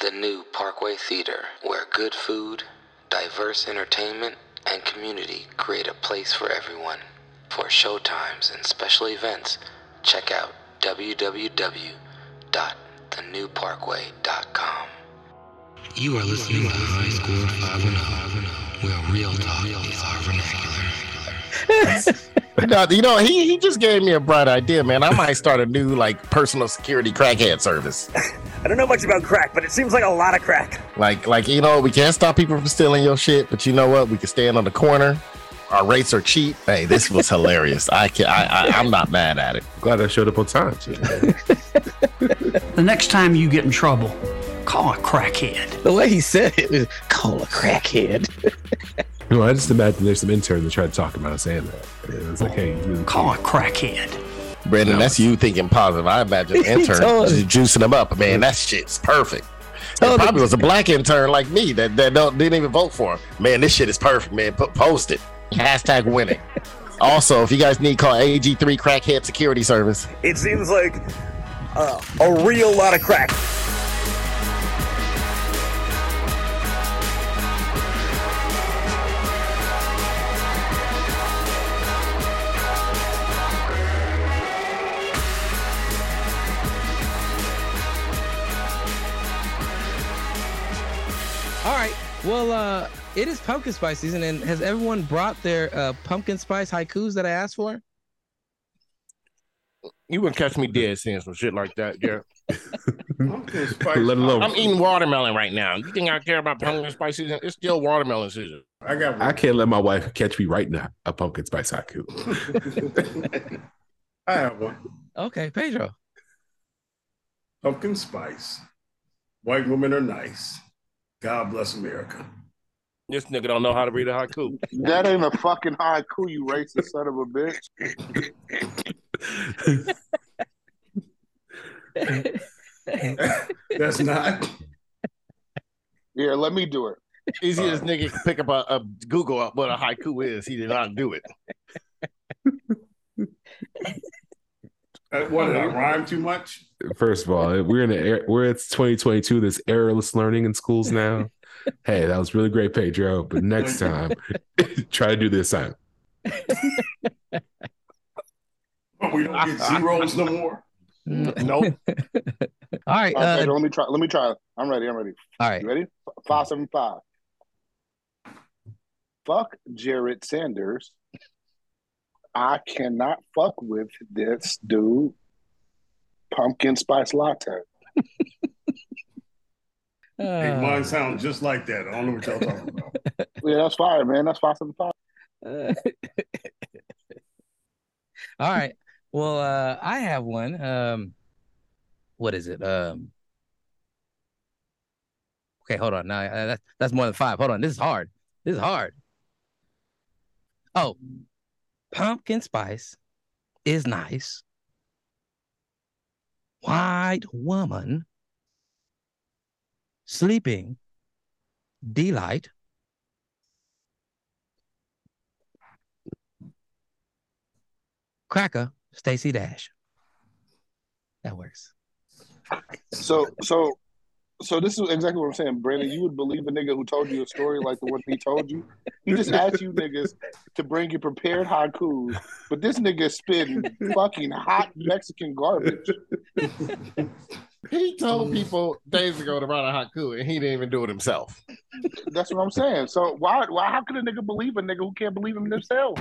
the new Parkway Theater, where good food, diverse entertainment, and community create a place for everyone. For showtimes and special events, check out www.thenewparkway.com. You are listening to High Score 5 where real talk is our vernacular. No, you know, he, he just gave me a bright idea, man. I might start a new like personal security crackhead service. I don't know much about crack, but it seems like a lot of crack. Like, like you know, we can't stop people from stealing your shit, but you know what? We can stand on the corner. Our rates are cheap. Hey, this was hilarious. I can I, I I'm not mad at it. Glad I showed up on time. The next time you get in trouble, call a crackhead. The way he said it was call a crackhead. no, I just imagine there's some intern that tried to talk about us saying that. It was like, hey, you Call a crackhead. Brandon, that's you thinking positive. I imagine intern told ju- us. juicing them up. Man, that shit's perfect. It Told him. probably was a black intern like me that, that don't, didn't even vote for him. Man, this shit is perfect, man. Put, post it. Hashtag winning. Also, if you guys need, call AG3 Crackhead Security Service. It seems like uh, a real lot of crack. All right. Well, uh, it is pumpkin spice season, and has everyone brought their uh, pumpkin spice haikus that I asked for? You wouldn't catch me dead saying some shit like that, yeah. Pumpkin spice. Let alone- I'm eating watermelon right now. You think I care about pumpkin spice season? It's still watermelon season. I got one. I can't let my wife catch me writing a, a pumpkin spice haiku. I have one. Okay, Pedro. Pumpkin spice. White women are nice. God bless America. This nigga don't know how to read a haiku. That ain't a fucking haiku, you racist son of a bitch. That's not. Here, let me do it. Easiest nigga can pick up a, a Google up what a haiku is. He did not do it. Uh, What did I rhyme too much? First of all, we're in the we're it's 2022. There's errorless learning in schools now. hey, that was really great, Pedro. But next time, try to do this time. But we don't get zeros no more. Nope. All right. All right, Uh, Pedro, let me try. Let me try. I'm ready. I'm ready. all right. You ready? Five seven five. Fuck Jared Sanders. I cannot fuck with this dude. Pumpkin spice latte. Hey, Uh, mine sounds just like that. I don't know what y'all talking about. Yeah, that's fire, man. That's five seven five. all right. Well, uh, I have one. Um, what is it? Um, okay, hold on. Now uh, that's that's more than five. Hold on. This is hard. This is hard. Oh, pumpkin spice is nice. White woman sleeping delight. Cracker, Stacy Dash. That works. So so so this is exactly what I'm saying, Brandon. You would believe a nigga who told you a story like the one he told you. He just asked you niggas to bring you prepared haikus, but this nigga is spitting fucking hot Mexican garbage. He told people days ago to write a haiku, and he didn't even do it himself. That's what I'm saying. So why why how could a nigga believe a nigga who can't believe him themselves?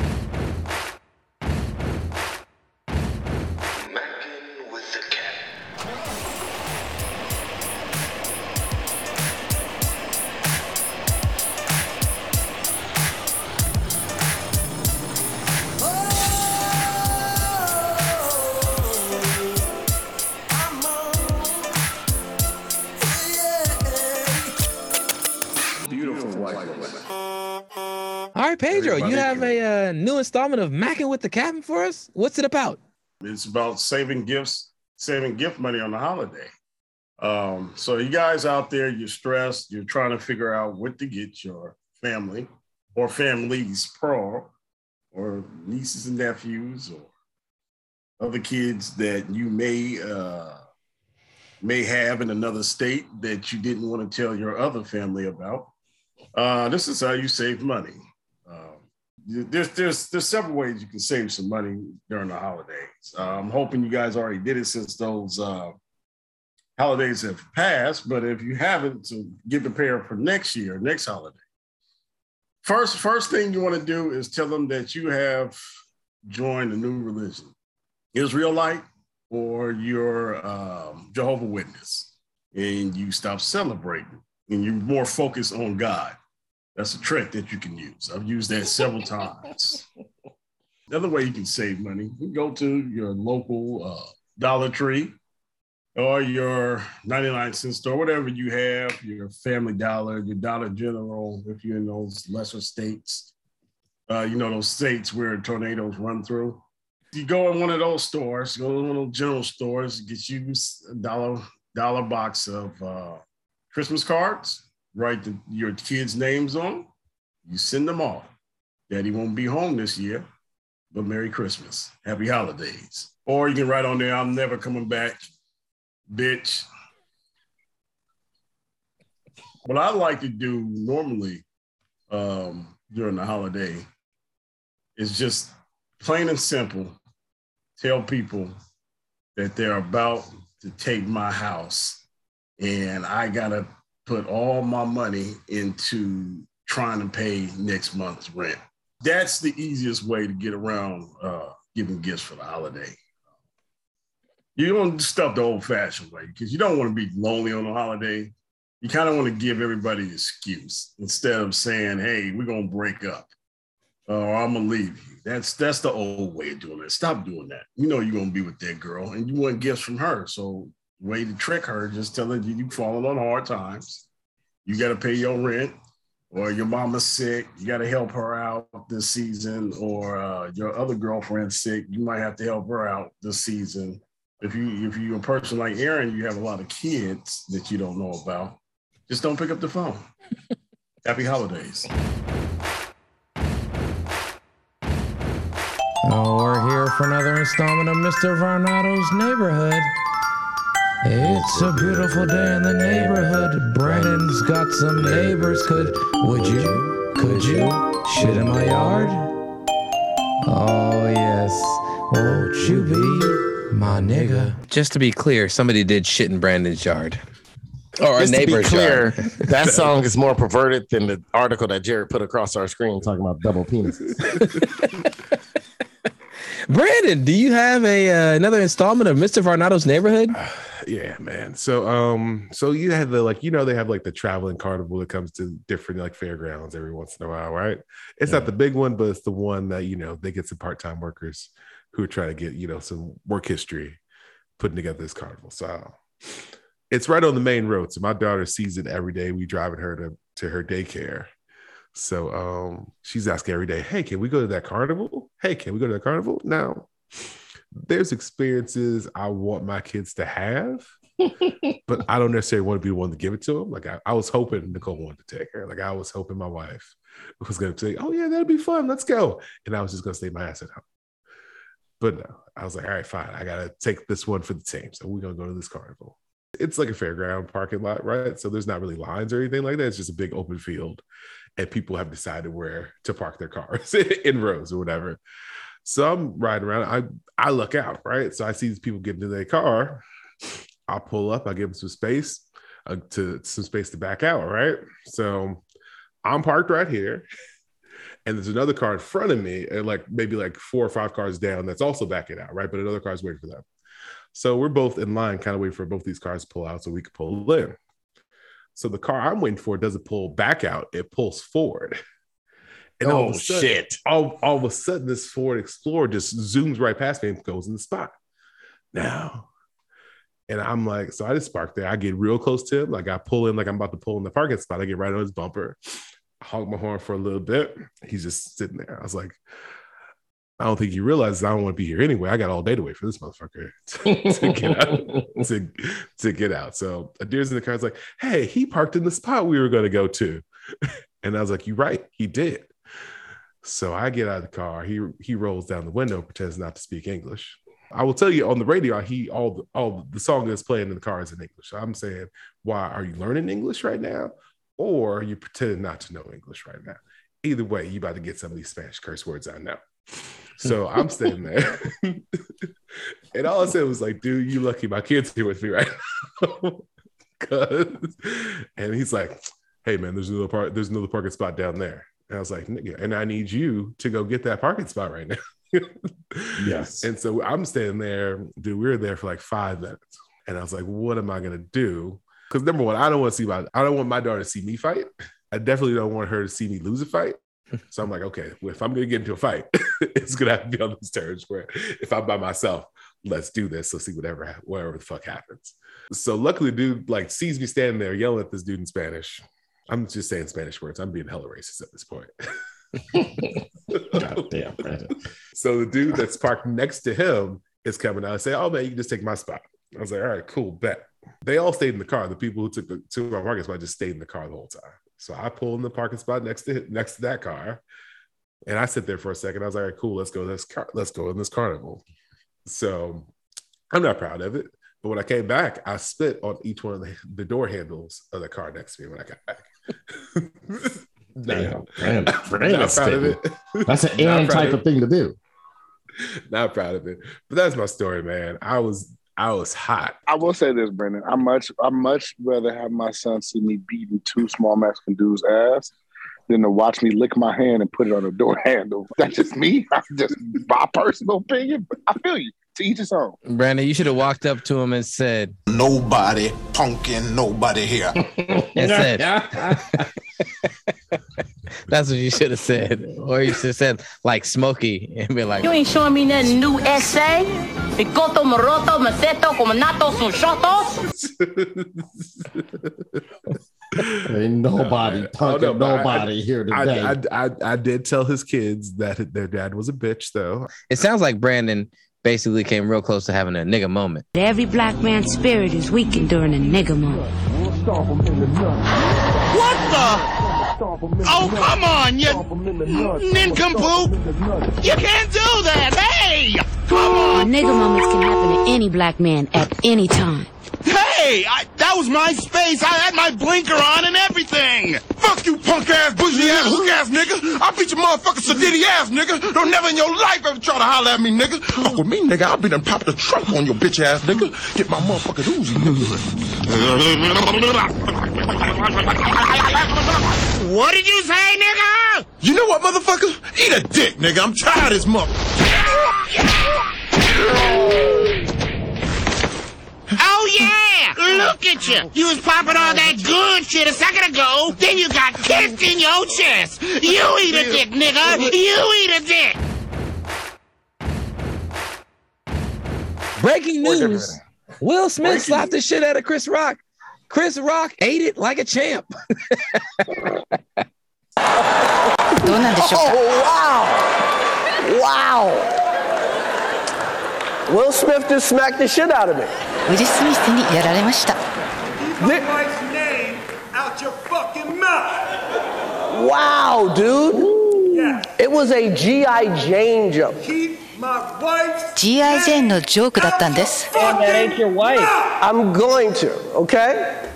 Pedro, you have can- a uh, new installment of Mackin with the Captain for us. What's it about? It's about saving gifts, saving gift money on the holiday. Um, so you guys out there, you're stressed, you're trying to figure out what to get your family or families, pro, or nieces and nephews, or other kids that you may uh, may have in another state that you didn't want to tell your other family about. Uh, this is how you save money. There's there's there's several ways you can save some money during the holidays. Uh, I'm hoping you guys already did it since those uh, holidays have passed. But if you haven't, to get prepared for next year, next holiday. First, first thing you want to do is tell them that you have joined a new religion, Israelite or your um, Jehovah Witness, and you stop celebrating and you're more focused on God. That's a trick that you can use. I've used that several times. Another way you can save money, you go to your local uh, Dollar Tree or your 99 cent store, whatever you have, your Family Dollar, your Dollar General, if you're in those lesser states, uh, you know, those states where tornadoes run through. You go in one of those stores, go to one of those general stores, get you a dollar dollar box of uh, Christmas cards, write the, your kids' names on, you send them off. Daddy won't be home this year, but Merry Christmas, Happy Holidays. Or you can write on there, I'm never coming back, bitch. What I like to do normally um, during the holiday is just plain and simple tell people that they're about to take my house and I got to put all my money into trying to pay next month's rent. That's the easiest way to get around uh, giving gifts for the holiday. You don't stuff the old fashioned way because you don't want to be lonely on the holiday. You kind of want to give everybody an excuse instead of saying, hey, we're going to break up or I'm going to leave you. That's that's the old way of doing it. Stop doing that. You know you're going to be with that girl and you want gifts from her. So way to trick her, just telling you you falling on hard times. You got to pay your rent, or your mama's sick. You got to help her out this season, or uh, your other girlfriend's sick. You might have to help her out this season. If you if you're a person like Aaron, you have a lot of kids that you don't know about. Just don't pick up the phone. Happy holidays. Oh, we're here for another installment of Mr. Varnado's Neighborhood. It's a beautiful day in the neighborhood. Brandon's got some neighbors. Could, would you, could you shit in my yard? Oh, yes. Won't you be my nigga? Just to be clear, somebody did shit in Brandon's yard. Or a Just to be clear, yard. that song is more perverted than the article that Jared put across our screen talking about double penises. Brandon, do you have a uh, another installment of Mr. Varnado's Neighborhood? yeah, man. So um, so you had the like, you know, they have like the traveling carnival that comes to different like fairgrounds every once in a while, right? It's not the big one, but it's the one that you know they get some part-time workers who are trying to get, you know, some work history putting together this carnival. So it's right on the main road. So my daughter sees it every day. We driving her to, to her daycare. So um, she's asking every day, hey, can we go to that carnival? Hey, can we go to the carnival? Now, there's experiences I want my kids to have, but I don't necessarily want to be the one to give it to them. Like I, I was hoping Nicole wanted to take her. Like I was hoping my wife was going to say, oh yeah, that'd be fun. Let's go. And I was just going to stay my ass at home. But no, I was like, all right, fine. I got to take this one for the team. So we're going to go to this carnival. It's like a fairground parking lot, right? So there's not really lines or anything like that. It's just a big open field. And people have decided where to park their cars in rows or whatever. So I'm riding around. I, I look out, right? So I see these people getting into their car. I'll pull up, I give them some space uh, to some space to back out, right? So I'm parked right here and there's another car in front of me, and like maybe like four or five cars down that's also backing out, right? But another car's waiting for them. So we're both in line, kind of waiting for both these cars to pull out so we can pull in. So the car I'm waiting for doesn't pull back out, it pulls forward. And Oh, a sudden, shit. All, all of a sudden, this Ford Explorer just zooms right past me and goes in the spot. Now, and I'm like, so I just park there. I get real close to him. Like I pull in, like I'm about to pull in the parking spot. I get right on his bumper, honk my horn for a little bit. He's just sitting there. I was like, I don't think he realizes I don't want to be here anyway. I got all day to wait for this motherfucker to, to get out. To, to get out. So Adir's in the car. It's like, hey, he parked in the spot we were going to go to, and I was like, you're right, he did. So I get out of the car. He he rolls down the window, pretends not to speak English. I will tell you on the radio, he all the, all the song that's playing in the car is in English. So I'm saying, why are you learning English right now, or are you pretending not to know English right now? Either way, you about to get some of these Spanish curse words I know. So I'm standing there, and all I said was like, "Dude, you lucky my kid's here with me right now." 'Cause- and he's like, "Hey man, there's another park. There's another parking spot down there." And I was like, "Nigga," and I need you to go get that parking spot right now. Yes. And so I'm standing there, dude. We were there for like five minutes, and I was like, "What am I gonna do?" Because number one, I don't want to see my, I don't want my daughter to see me fight. I definitely don't want her to see me lose a fight. So I'm like, okay, well, if I'm gonna get into a fight, it's gonna have to be on those terms where if I'm by myself, let's do this. Let's see whatever whatever the fuck happens. So luckily, dude like sees me standing there yelling at this dude in Spanish. I'm just saying Spanish words. I'm being hella racist at this point. God damn, So the dude that's parked next to him is coming out and say, "Oh man, you can just take my spot." I was like, "All right, cool, bet." They all stayed in the car. The people who took the to my parking spot just stayed in the car the whole time. So I pull in the parking spot next to next to that car, and I sit there for a second. I was like, "All right, cool, let's go. Let's car- let's go in this carnival." So I'm not proud of it, but when I came back, I spit on each one of the, the door handles of the car next to me when I got back. Damn, not, not proud of it. That's an Aaron type of thing to do. not proud of it. But that's my story, man. I was I was hot. I will say this, Brendan. I much I much rather have my son see me beating two small Mexican dudes' ass than to watch me lick my hand and put it on a door handle. That's just me. That's just my personal opinion. I feel you. To each his own. Brandon, you should have walked up to him and said, Nobody punking nobody here. and said, That's what you should have said. Or you should have said, like Smokey, and be like, You ain't showing me nothing new essay. Picoto, moroto, maceto, cominato, sushoto. Ain't nobody Oh, punking no, but I- nobody here I, today. I, I, I did tell his kids that their dad was a bitch, though. It sounds like Brandon basically came real close to having a nigga moment. Every black man's spirit is weakened during a nigga moment. What the? Oh, come on, you nincompoop! You can't do that! Hey! Come on! Nigga moments can happen to any black man at any time. Hey! I, that was my space! I had my blinker on and everything! Fuck you, punk ass, bougie ass, hook ass nigga! I'll beat your motherfucking sedity ass nigga! Don't never in your life ever try to holler at me, nigga! Fuck with me, nigga, I'll be done pop the trunk on your bitch ass nigga! Get my motherfucking Uzi, nigga! What did you say, nigga? You know what, motherfucker? Eat a dick, nigga. I'm tired of this mother. Oh, yeah! Look at you! You was popping all that good shit a second ago, then you got kissed in your chest! You eat a dick, nigga! You eat a dick! Breaking news. Will Smith Breaking slapped the shit out of Chris Rock. Chris Rock ate it like a champ. oh, wow. Wow. Will Smith just smacked the shit out of me. ウィル・スミスにやられました。Wow, dude! It was a G.I. Jane joke. G.I. ジェーンのジョークだったんです。I'm going to, okay?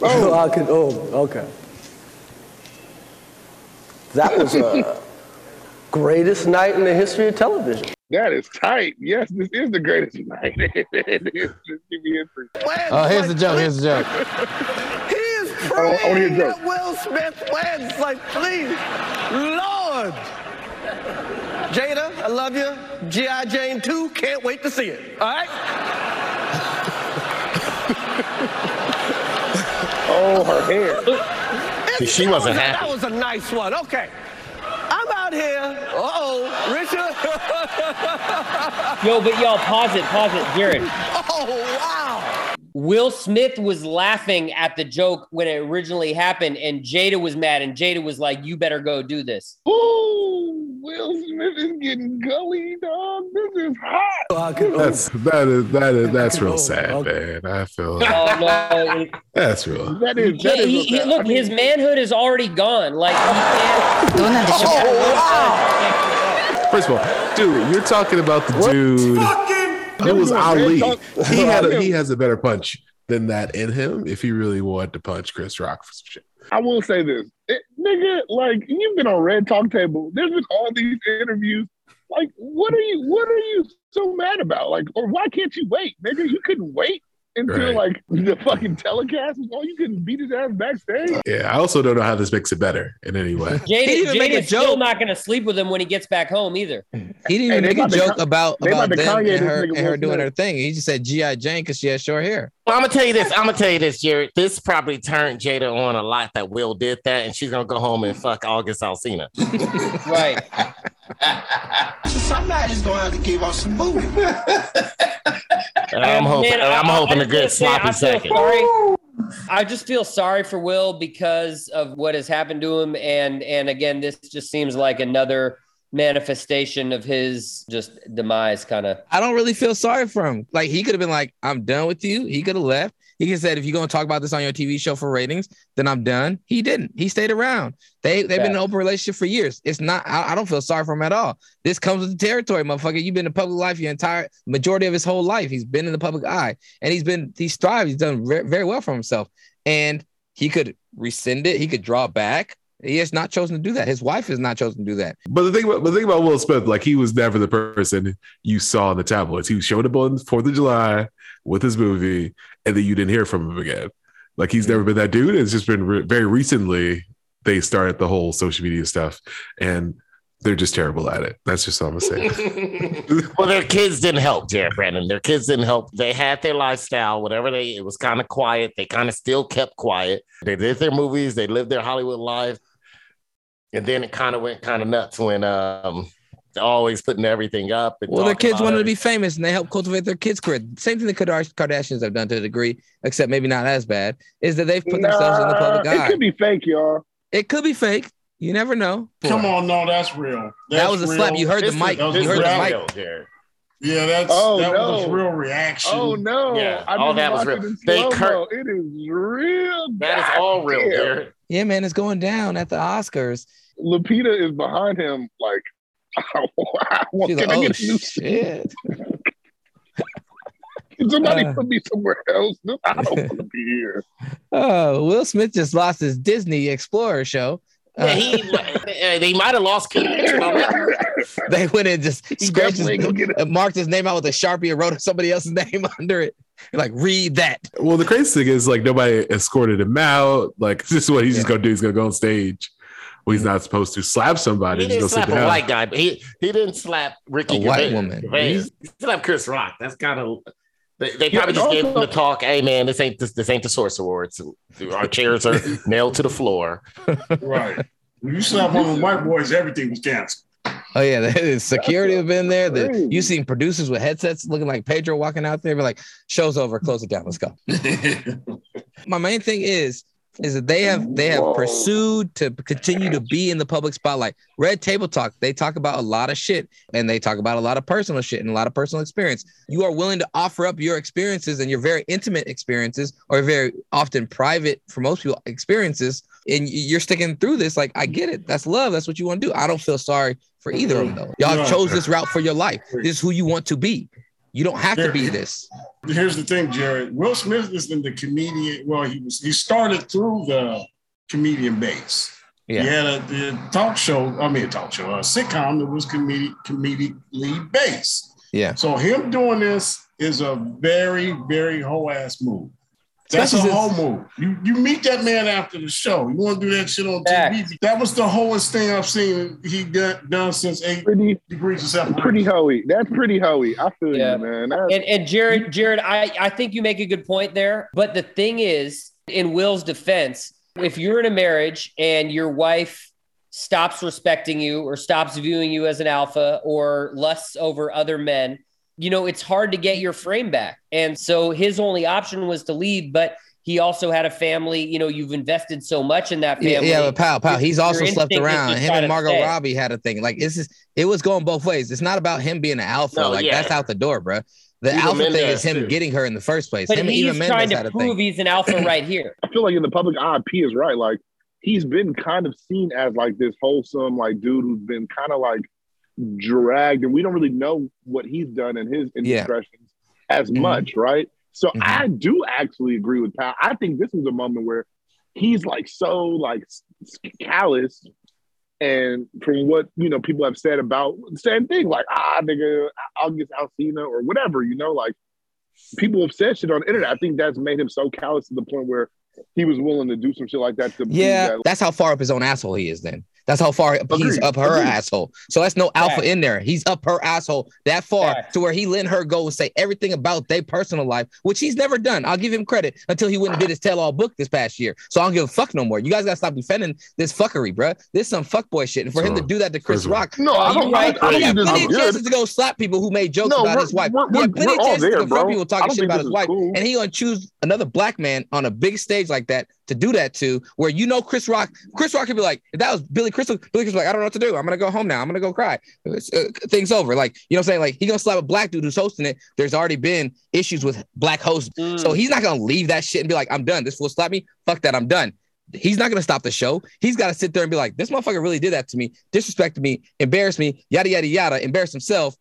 Oh, I could, oh, okay. That was a greatest night in the history of television. That is tight. Yes, this is the greatest night. it is just TV history. Oh, here's the joke. Here's the joke. He is I wanna hear praying a joke. that Will Smith wins. Like, please, Lord. Jada, I love you. G.I. Jane 2, can't wait to see it. All right? Oh, her hair. she wasn't that was a nice one. Okay. I'm out here. Uh-oh, Richard. Yo, but y'all, pause it, pause it, Jared. oh, wow. Will Smith was laughing at the joke when it originally happened, and Jada was mad, and Jada was like, "You better go do this." Ooh, Will Smith is getting gully, dog. This is hot. That's that is that is that's real sad, man. I feel oh, that's real. That is, that yeah, is he, he, look, I mean, his manhood is already gone. Like he can't. Don't oh, wow. First of all, dude, you're talking about the what dude. Fucking? It was Ali. Talk- he had a, he has a better punch than that in him if he really wanted to punch Chris Rock for some shit. I will say this. It, nigga. Like you've been on Red Talk Table. There's been all these interviews. Like, what are you? What are you so mad about? Like, or why can't you wait, nigga? You couldn't wait until Right. like the fucking telecast was on. You couldn't beat his ass backstage. Yeah, I also don't know how this makes it better in any way. Jada, He even make a still not going to sleep with him when he gets back home either. He didn't Hey, even make a joke Ka- about about about them Kanye and her, and her doing her thing. He just said GI Jane because she has short hair. Well, I'm gonna tell you this. I'm gonna tell you this, Jared. This probably turned Jada on a lot that Will did that, and she's gonna go home and fuck August Alsina. Right. So somebody's gonna have to give us some booty. And I'm hoping. Man, I- I'm I- hoping I a good sloppy say, I second. sorry. I just feel sorry for Will because of what has happened to him, and and again, this just seems like another manifestation of his just demise, kind of. I don't really feel sorry for him. Like he could have been like, I'm done with you. He could have left. He said, if you're gonna talk about this on your TV show for ratings, then I'm done. He didn't. He stayed around. They they've been in an open relationship for years. It's not. I, I don't feel sorry for him at all. This comes with the territory, motherfucker. You've been in public life your entire majority of his whole life. He's been in the public eye, and he's been he's thrived. He's done very, very well for himself. And he could rescind it. He could draw back. He has not chosen to do that. His wife has not chosen to do that. But the thing about the thing about Will Smith, like he was never the person you saw in the tabloids. He showed up on Fourth of July with his movie, and then you didn't hear from him again. Like he's never been that dude. It's just been re- very recently they started the whole social media stuff, and they're just terrible at it. That's just all I'm gonna say. well, their kids didn't help, Jared Brandon. Their kids didn't help. They had their lifestyle, whatever they. It was kind of quiet. They kind of still kept quiet. They did their movies. They lived their Hollywood life, and then it kind of went kind of nuts when um, they're always putting everything up. and Well, their kids about wanted to be famous, and they helped cultivate their kids' career. Same thing the Kardashians Kardashians have done to a degree, except maybe not as bad. Is that they've put themselves in the public eye. It could be fake, y'all. It could be fake. You never know. Come on, no, that's real. That was a slap. You heard the This is- mic. that was You heard the real- mic. Yeah, that's Oh, that was no. real reaction. Oh no! Yeah, I all that was real. They slow-mo. cur- It is real. That is all real, Goddamn. Jared. Yeah, man, it's going down at the Oscars. Lupita is behind him. Like, I want She's can like, I oh get a new shit. Can somebody Uh. put me somewhere else? I don't want to be here. Oh, Will Smith just lost his Disney Explorer show. Yeah, Uh, he uh, they might have lost King Richard on that. they went and just scratched his, definitely gonna get uh, marked his name out with a sharpie and wrote somebody else's name under it. Like, read that. Well, the crazy thing is like nobody escorted him out. Like this is what he's just gonna do. He's gonna go on stage. Well, he's not supposed to slap somebody. He Just go didn't slap a white guy, but he he didn't slap Ricky A white woman. Gervais. He's- He slapped Chris Rock. That's kind of they, they probably and just gave him also- the talk. Hey man, this ain't this, this ain't the Source Awards. Our chairs are nailed to the floor. Right. When you slap on the white boys, everything was canceled. Oh yeah, the security have been there. The, you seen producers with headsets looking like Pedro walking out there, be like, "Show's over, close it down, let's go." My main thing is, is that they have they have Whoa. pursued to continue to be in the public spotlight. Red Table Talk, they talk about a lot of shit, and they talk about a lot of personal shit and a lot of personal experience. You are willing to offer up your experiences and your very intimate experiences, or very often private for most people experiences, and you're sticking through this. Like, I get it. That's love. That's what you want to do. I don't feel sorry for either of mm-hmm. them though. Y'all chose this route for your life. This is who you want to be. You don't have to be this. Here's the thing, Jared. Will Smith is in the comedian. Well, he was he started through the comedian base. Yeah. He had a the talk show. I mean, a talk show, a sitcom that was comedic comedically based. Yeah. So him doing this is a very, very whole ass move. That's a Especially whole since- move. You you meet that man after the show. You want to do that shit on Fact. TV. That was the wholest thing I've seen he done, done since eight Pretty, degrees of separation. pretty hoey. That's pretty hoey. I feel Yeah. you, man. That's, And, and Jared, Jared, I, I think you make a good point there. But the thing is, in Will's defense, if you're in a marriage and your wife stops respecting you or stops viewing you as an alpha or lusts over other men, you know, it's hard to get your frame back. And so his only option was to leave, but he also had a family. You know, you've invested so much in that family. yeah, but pal, pal, he's also slept around. Him and Margot stay. Robbie had a thing. Like this is it was going both ways. It's not about him being an alpha. No, like yeah. that's out the door, bro. The Eva alpha thing is him too. getting her in the first place. But him he's Eva trying Mendes to prove thing. he's an alpha right here. I feel like in the public eye, P is right. Like he's been kind of seen as like this wholesome, like dude who's been kind of like dragged, and we don't really know what he's done in his Yeah. indiscretions as Mhm. much, right? So Mhm. I do actually agree with Pat. I think this is a moment where he's like so like callous, and from what you know people have said about the same thing, like ah nigga, August Alsina or whatever, you know, like people have said shit on the internet. I think that's made him so callous to the point where he was willing to do some shit like that to Yeah, that, that's how far up his own asshole he is. Then that's how far he's up her agreed. asshole. So that's no alpha Facts. in there. He's up her asshole that far Facts. to where he let her go and say everything about their personal life, which he's never done. I'll give him credit until he went and did his tell-all book this past year. So I don't give a fuck no more. You guys gotta stop defending this fuckery, bruh. This is some fuckboy shit. And for him to do that to Chris first Rock, No, I you don't- right. I don't he had plenty is of good. chances to go slap people who made jokes No, about we're- his wife. we're- he we're- plenty of we're all chances to there, confront bro. people talking don't shit about his wife, cool. and he gonna choose another black man on a big stage like that to do that to, where you know Chris Rock, Chris Rock could be like, if that was Billy Crystal, Billy Crystal, like, I don't know what to do. I'm gonna go home now. I'm gonna go cry. Uh, things over. Like, you know what I'm saying? Like, he gonna slap a black dude who's hosting it. There's already been issues with black hosts, Mm. so he's not gonna leave that shit and be like, I'm done. This fool slap me. Fuck that. I'm done. He's not gonna stop the show. He's got to sit there and be like, this motherfucker really did that to me, disrespected me, embarrassed me, yada yada yada, embarrassed himself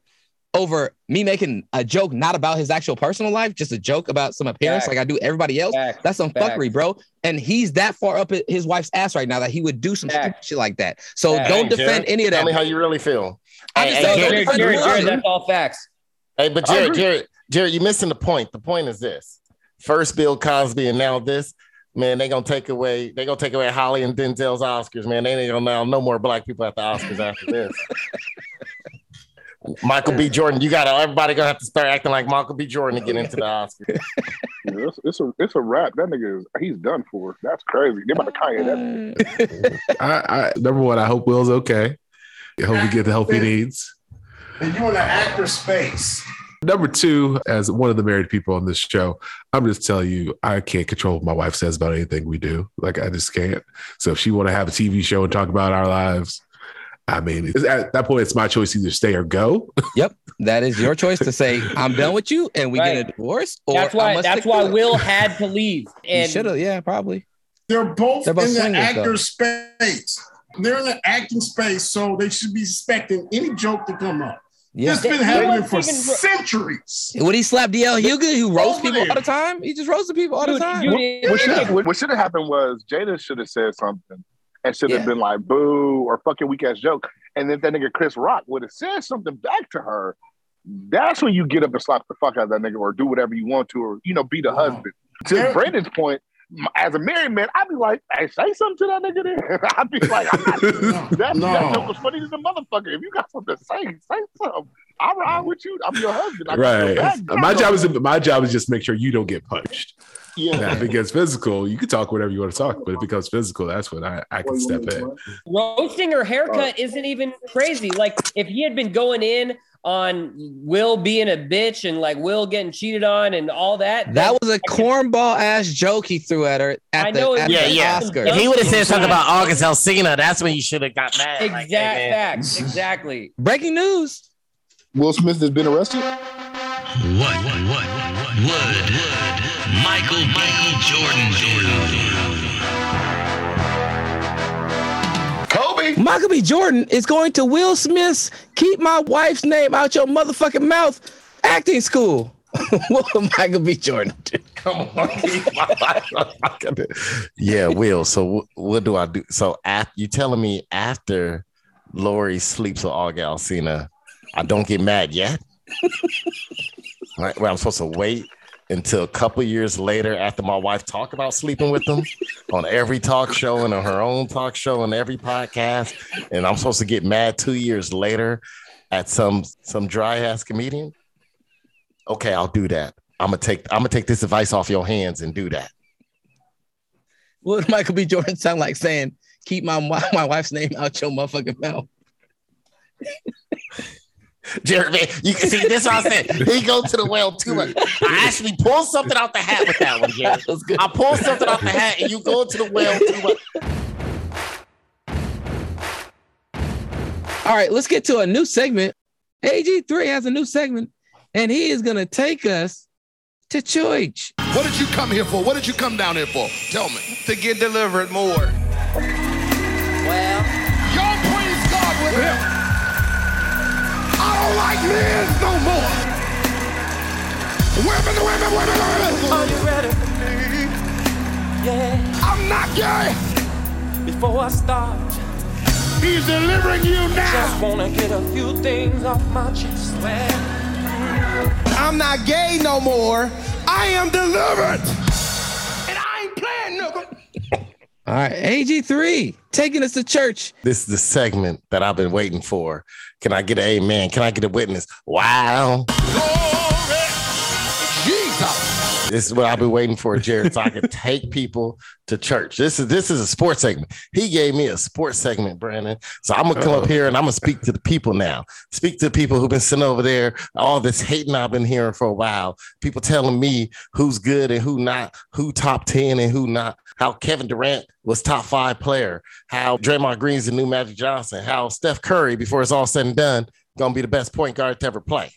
over me making a joke not about his actual personal life, just a joke about some appearance Facts. like I do everybody else. Facts. That's some Facts. fuckery, bro. And he's that far up his wife's ass right now that he would do some stupid shit like that. So Facts. don't Hey, defend Jared, any of that. Tell me how you really feel. I just hey, don't Jared, Jared, defend Jared, Will. Jared, that's all facts. Hey, but Jared. Jared, Jared, you're missing the point. The point is this: first Bill Cosby and now this. Man, they gonna take away. They gonna take away Halle and Denzel's Oscars. Man, they ain't gonna now no more black people at the Oscars after this. Michael B. Jordan, you gotta. Everybody gonna have to start acting like Michael B. Jordan to get into the Oscars. Yeah, it's, it's a it's a wrap. That nigga is he's done for. That's crazy. They about to Kanye that. Uh, I, I number one, I hope Will's okay. I hope he get the help he needs. And you in the actor space. Number two, as one of the married people on this show, I'm just telling you, I can't control what my wife says about anything we do. Like I just can't. So if she want to have a TV show and talk about our lives, I mean, at that point, it's my choice either stay or go. Yep, that is your choice to say I'm done with you and we get a divorce. Or That's I why. must That's stick why to it. Will had to leave. And should have. Yeah, probably. They're both, They're both in the actor though. space. They're in the acting space, so they should be expecting any joke to come up. Yeah. It's been happening for even- centuries. Would he slap DL Hughley, who roasts people all the time? He just roasted people all the time. What, what should what should have happened was Jada should have said something and should have Yeah. been like boo or fucking weak ass joke. And if that nigga Chris Rock would have said something back to her, that's when you get up and slap the fuck out of that nigga or do whatever you want to or you know be the Wow. husband. To Yeah. Brandon's point, as a married man, I'd be like, hey, say something to that nigga there. I'd be like, I, No, that, no. that joke was funny as a motherfucker. If you got something to say, say something. I ride with you. I'm your husband. I got your right. My job is to, my job is just make sure you don't get punched. yeah. Now, if it gets physical, you can talk whatever you want to talk, but if it becomes physical, that's when I, I can step in. roasting her haircut oh. isn't even crazy. Like if he had been going in on Will being a bitch and like Will getting cheated on and all that, That was a cornball ass joke he threw at her at I the, know it at was the Yeah, yeah. Oscars. If he would have said something about August Alsina, that's when you should have got mad. Like, exact hey, facts. Exactly. Breaking news. Will Smith has been arrested. What, what, what, would Michael B. Jordan do? Kobe. Michael B. Jordan is going to Will Smith's "Keep My Wife's Name Out Your Motherfucking Mouth" acting school. what will Michael B. Jordan do? Come on, keep my life on fucking- yeah, Will. So what do I do? So after you telling me after Lori sleeps with August Alsina, I don't get mad yet? right? Well, I'm supposed to wait until a couple years later after my wife talk about sleeping with them on every talk show and on her own talk show and every podcast, and I'm supposed to get mad two years later at some some dry ass comedian. Okay, I'll do that. I'm gonna take I'm gonna take this advice off your hands and do that. What would Michael B. Jordan sound like saying, "Keep my my wife's name out your motherfucking mouth"? Jared, man, you can see this. What I said he go to the well too much. I actually pulled something out the hat with that one, Jared. That was good. I pulled something out the hat, and you go to the well too much. All right, let's get to a new segment. AG3 has a new segment, and he is gonna take us to church. What did you come here for? What did you come down here for? Tell me. to get delivered more. Y'all like men no more. Women, women, women, women. Are you ready for me? Yeah. I'm not gay. Before I start, He's delivering you now. just wanna get a few things off my chest. Well, I'm not gay no more. I am delivered. And I ain't playing, nigga. All right, AG3 taking us to church. This is the segment that I've been waiting for. Can I get an amen? Can I get a witness? Wow. This is what I've been waiting for, Jared, so I can take people to church. This is this is a sports segment. He gave me a sports segment, Brandon. So I'm gonna come up here and I'm gonna speak to the people now. Speak to the people who've been sitting over there. All this hating I've been hearing for a while. People telling me who's good and who not, who top 10 and who not. How Kevin Durant was top five player. How Draymond Green's the new Magic Johnson. How Steph Curry, before it's all said and done, gonna be the best point guard to ever play.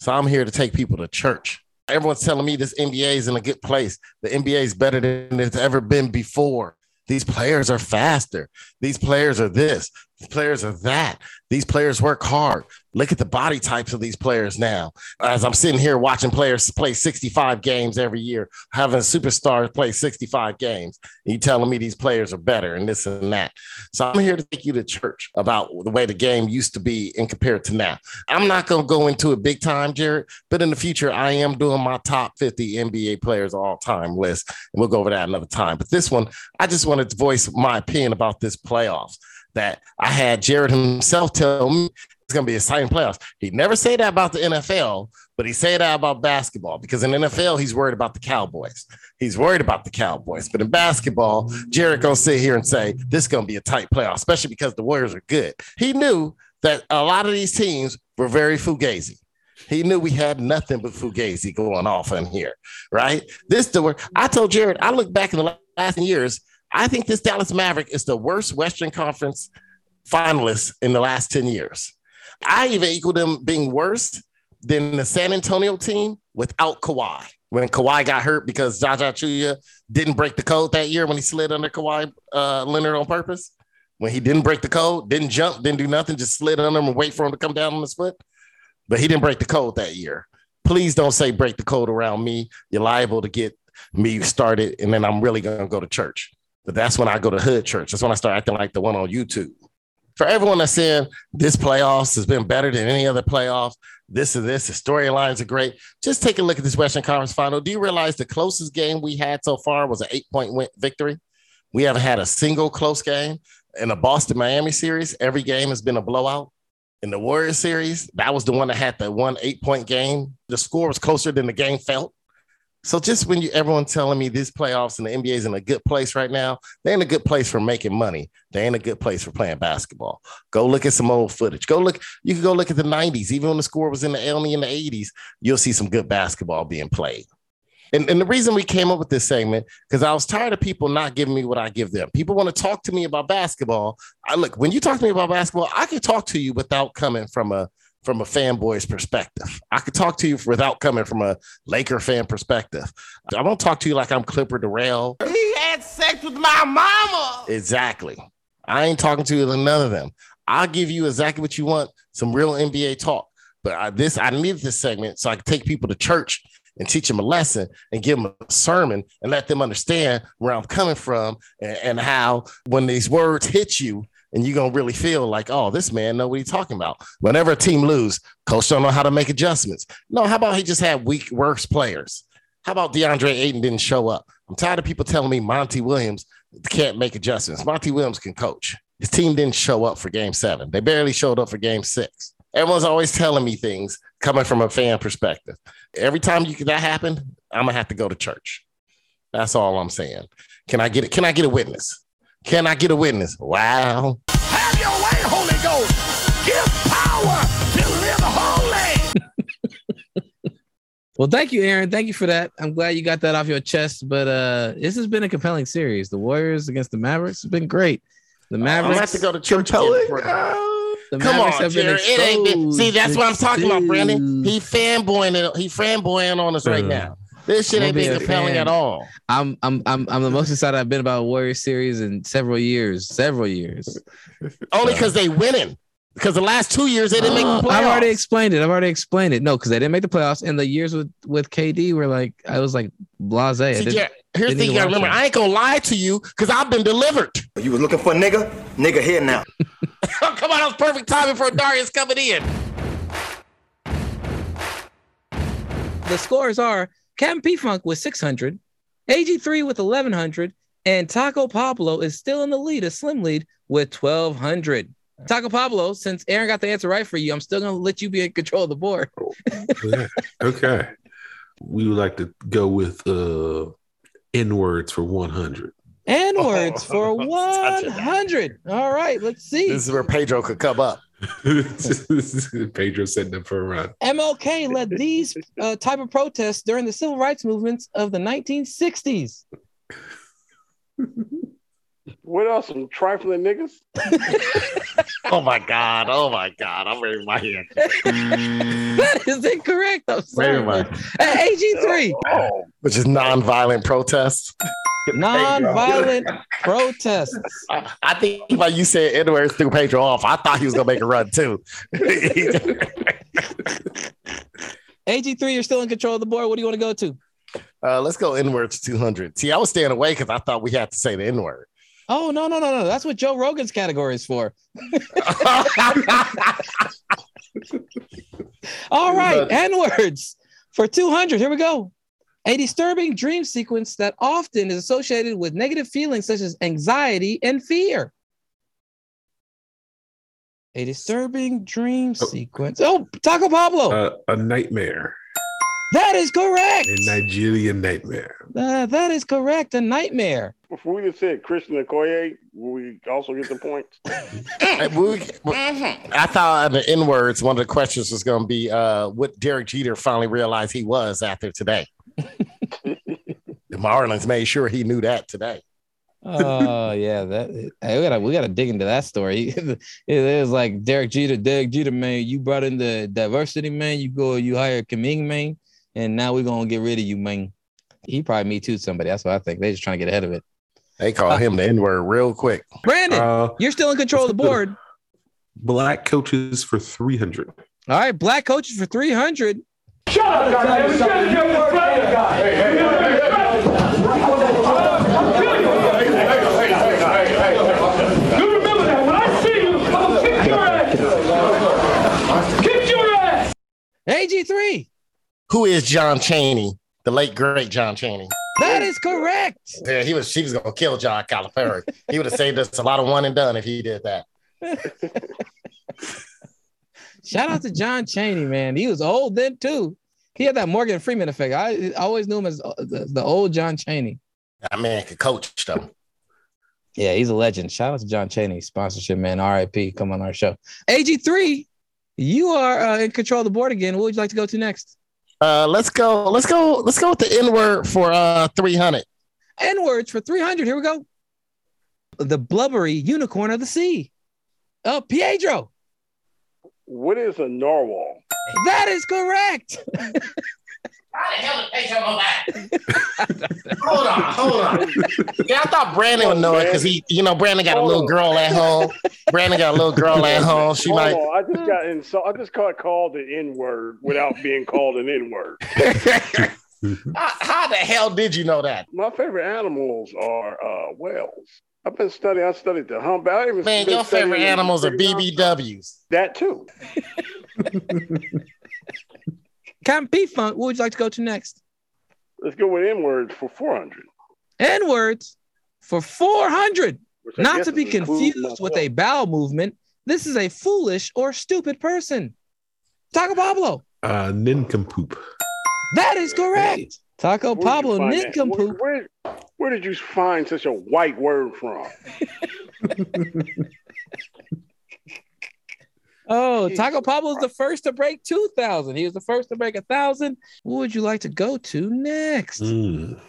So I'm here to take people to church. Everyone's telling me this NBA is in a good place. The NBA is better than it's ever been before. These players are faster. These players are this. These players are that. These players work hard. Look at the body types of these players now. As I'm sitting here watching players play 65 games every year, having superstars play 65 games, you telling me these players are better and this and that. So I'm here to take you to church about the way the game used to be and compared to now. I'm not going to go into it big time, Jared, but in the future, I am doing my top 50 NBA players all time list, and we'll go over that another time. But this one, I just wanted to voice my opinion about this playoffs that I had Jared himself tell me it's going to be exciting playoffs. He never say that about the NFL, but he say that about basketball because in NFL he's worried about the Cowboys. He's worried about the Cowboys, but in basketball, Jared gonna sit here and say this is going to be a tight playoff, especially because the Warriors are good. He knew that a lot of these teams were very fugazi. He knew we had nothing but fugazi going off in here, right? This the I told Jared. I look back in the last years. I think this Dallas Maverick is the worst Western Conference finalist in the last 10 years. I even equal them being worse than the San Antonio team without Kawhi. When Kawhi got hurt because Zaza Pachulia didn't break the code that year when he slid under Kawhi uh, Leonard on purpose. When he didn't break the code, didn't jump, didn't do nothing, just slid under him and wait for him to come down on his foot. But he didn't break the code that year. Please don't say break the code around me. You're liable to get me started, and then I'm really gonna go to church. But that's when I go to hood church. That's when I start acting like the one on YouTube. For everyone that's saying this playoffs has been better than any other playoffs, this and this, the storylines are great. Just take a look at this Western Conference final. Do you realize the closest game we had so far was an eight point win- victory? We haven't had a single close game in the Boston Miami series. Every game has been a blowout. In the Warriors series, that was the one that had the one eight point game. The score was closer than the game felt. So just when you everyone telling me these playoffs and the NBA is in a good place right now, they ain't a good place for making money. They ain't a good place for playing basketball. Go look at some old footage. Go look. You can go look at the '90s. Even when the score was in the only in the '80s, you'll see some good basketball being played. And, and the reason we came up with this segment because I was tired of people not giving me what I give them. People want to talk to me about basketball. I look when you talk to me about basketball, I can talk to you without coming from a from a fanboy's perspective. I could talk to you without coming from a Laker fan perspective. I won't talk to you like I'm Clipper Darrell. He had sex with my mama. Exactly. I ain't talking to you like none of them. I'll give you exactly what you want, some real NBA talk. But I, this, I need this segment so I can take people to church and teach them a lesson and give them a sermon and let them understand where I'm coming from and, and how when these words hit you, and you're gonna really feel like, oh, this man know what he's talking about. Whenever a team lose, coach don't know how to make adjustments. No, how about he just had weak, worse players? How about DeAndre Ayton didn't show up? I'm tired of people telling me Monty Williams can't make adjustments. Monty Williams can coach. His team didn't show up for game seven. They barely showed up for game six. Everyone's always telling me things coming from a fan perspective. Every time you that happen, I'm gonna have to go to church. That's all I'm saying. Can I get it? Can I get a witness? Can I get a witness? Wow. Have your way, Holy Ghost. Give power to live holy. Well, thank you, Aaron. Thank you for that. I'm glad you got that off your chest. But uh this has been a compelling series. The Warriors against the Mavericks has been great. The Mavericks gonna have to go to church. again before- the Come Mavericks on, Jerry. It ain't been, see, that's what I'm talking about, Brandon. He fanboying. He fanboying on us right now. This shit I'm ain't gonna be been compelling at all. I'm I'm I'm I'm the most excited I've been about a Warriors series in several years. Several years. Only because they winning. Because the last two years they didn't make the playoffs. I've already explained it. I've already explained it. No, because they didn't make the playoffs. And the years with with KD were like I was like blase. I See, didn't- yeah, here's the didn't thing you gotta remember. it. I ain't gonna lie to you because I've been delivered. You was looking for a nigga? Nigga here now. Come on, that was perfect timing for Darius coming in. the scores are Captain P Funk with 600, AG3 with 1100, and Taco Pablo is still in the lead, a slim lead with 1200. Taco Pablo, since Aaron got the answer right for you, I'm still gonna let you be in control of the board. Yeah. Okay. We would like to go with uh N words for 100. N words for 100. All right, let's see. This is where Pedro could come up. Pedro setting up for a run. MLK led these uh, type of protests during the civil rights movements of the 1960s. What else? Some trifling niggas? Oh my god! Oh my god! I'm ready my hand. that is incorrect. I'm Wait sorry. a minute. Uh, AG3. oh. Which is non-violent protests. Non-violent protests. I, I think while you said N words threw Pedro off, I thought he was gonna make a run too. AG3, you're still in control of the board. What do you want to go to? Uh, let's go N words 200. See, I was staying away because I thought we had to say the N word. Oh, no, no, no, no. That's what Joe Rogan's category is for. All right, N words for 200. Here we go. A disturbing dream sequence that often is associated with negative feelings such as anxiety and fear. A disturbing dream sequence. Oh, Taco Pablo. Uh, a nightmare. that is correct. A Nigerian nightmare. Uh, that is correct. A nightmare. Before we just said Christian Okoye, will we also get the points? Hey, we- I thought on the N words, one of the questions was going to be uh, what Derek Jeter finally realized he was after today. the Marlins made sure he knew that today. Oh yeah, that hey, we gotta we gotta dig into that story. it was like Derek Jeter, Derek Jeter, man. You brought in the diversity, man. You go, you hire Kim Ng, man, and now we're gonna get rid of you, man. He probably me too somebody. That's what I think. They're just trying to get ahead of it. They call him the N word real quick. Brandon, Uh, you're still in control of the board. Black coaches for 300. All right, black coaches for three hundred. AG three. Who is John Cheney, the late great John Cheney? That is correct. Yeah, he was. He was gonna kill John Calipari. he would have saved us a lot of one and done if he did that. Shout out to John Cheney, man. He was old then too. He had that Morgan Freeman effect. I always knew him as uh, the, the old John Cheney. That man could coach them. Yeah, he's a legend. Shout out to John Cheney, sponsorship man. RIP, come on our show. AG3, you are uh, in control of the board again. What would you like to go to next? Uh, let's go. Let's go. Let's go with the N word for uh three hundred. N words for 300. Here we go. The blubbery unicorn of the sea. Oh, Pietro. What is a narwhal? That is correct. How the hell did Pedro know that? hold on, hold on. Yeah, I thought Brandon would know it because he, you know, Brandon got a little girl at home. Brandon got a little girl at home. She Hold might. on, I just got in, so I just got called the N word without being called an N word. How, how the hell did you know that? My favorite animals are uh, whales. I've been studying. I studied the humpback. I even Man, been your favorite animals are. BBWs. That too. Captain P Funk, what would you like to go to next? Let's go with N words for four hundred. N words for 400. I Not to be confused with a bowel movement. This is a foolish or stupid person. Taco Pablo. Uh, nincompoop. That is correct. Taco Where'd Pablo nincompoop. Where, where, where did you find such a white word from? Oh, Taco Pablo is the first to break 2,000. He was the first to break a 1,000. What would you like to go to next? Mm.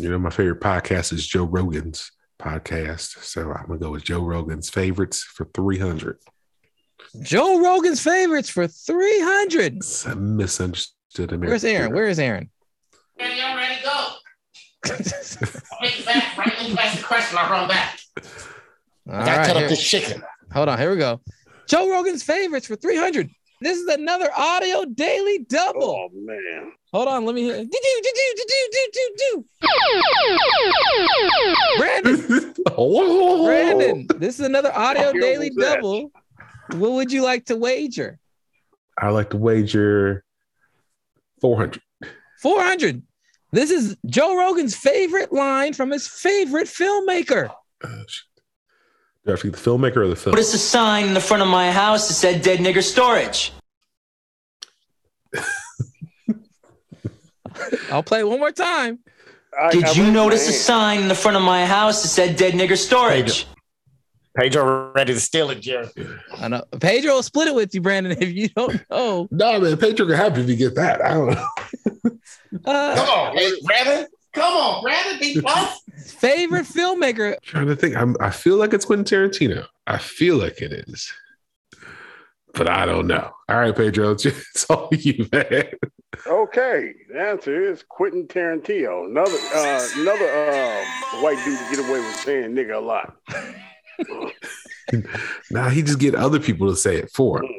You know, my favorite podcast is Joe Rogan's podcast. So I'm going to go with Joe Rogan's favorites for 300. Joe Rogan's favorites for 300. It's a misunderstood American. Where's Aaron? Where is Aaron? Ready, I'm ready to go. I'll make it back. Right when you ask the question, I'll run back. All I gotta right, cut here- up this chicken. Hold on, here we go. Joe Rogan's favorites for 300. This is another audio daily double. Oh man. Hold on, let me hear. Do, do, do, do, do, do, do, do. Brandon. Brandon, this is another audio daily was that. double. What would you like to wager? I like to wager 400. 400. This is Joe Rogan's favorite line from his favorite filmmaker. Oh, Do I have to get the filmmaker or the film? Notice a sign in the front of my house that said dead nigger storage. I'll play it one more time. Did you notice a sign in the front of my house that said dead nigger storage? Pedro ready to steal it, Jerry. I know. Pedro will split it with you, Brandon, if you don't know. No, man, Pedro can happy if you get that. I don't know. Uh, Come on, hey, Brandon. Come on, Brandon. Be tough. favorite filmmaker. I'm trying to think. I'm, I feel like it's Quentin Tarantino. I feel like it is, but I don't know. All right, Pedro, it's, it's all you, man. Okay, the answer is Quentin Tarantino. Another uh, another uh, white dude to get away with saying nigga a lot. Nah, he just get other people to say it for him.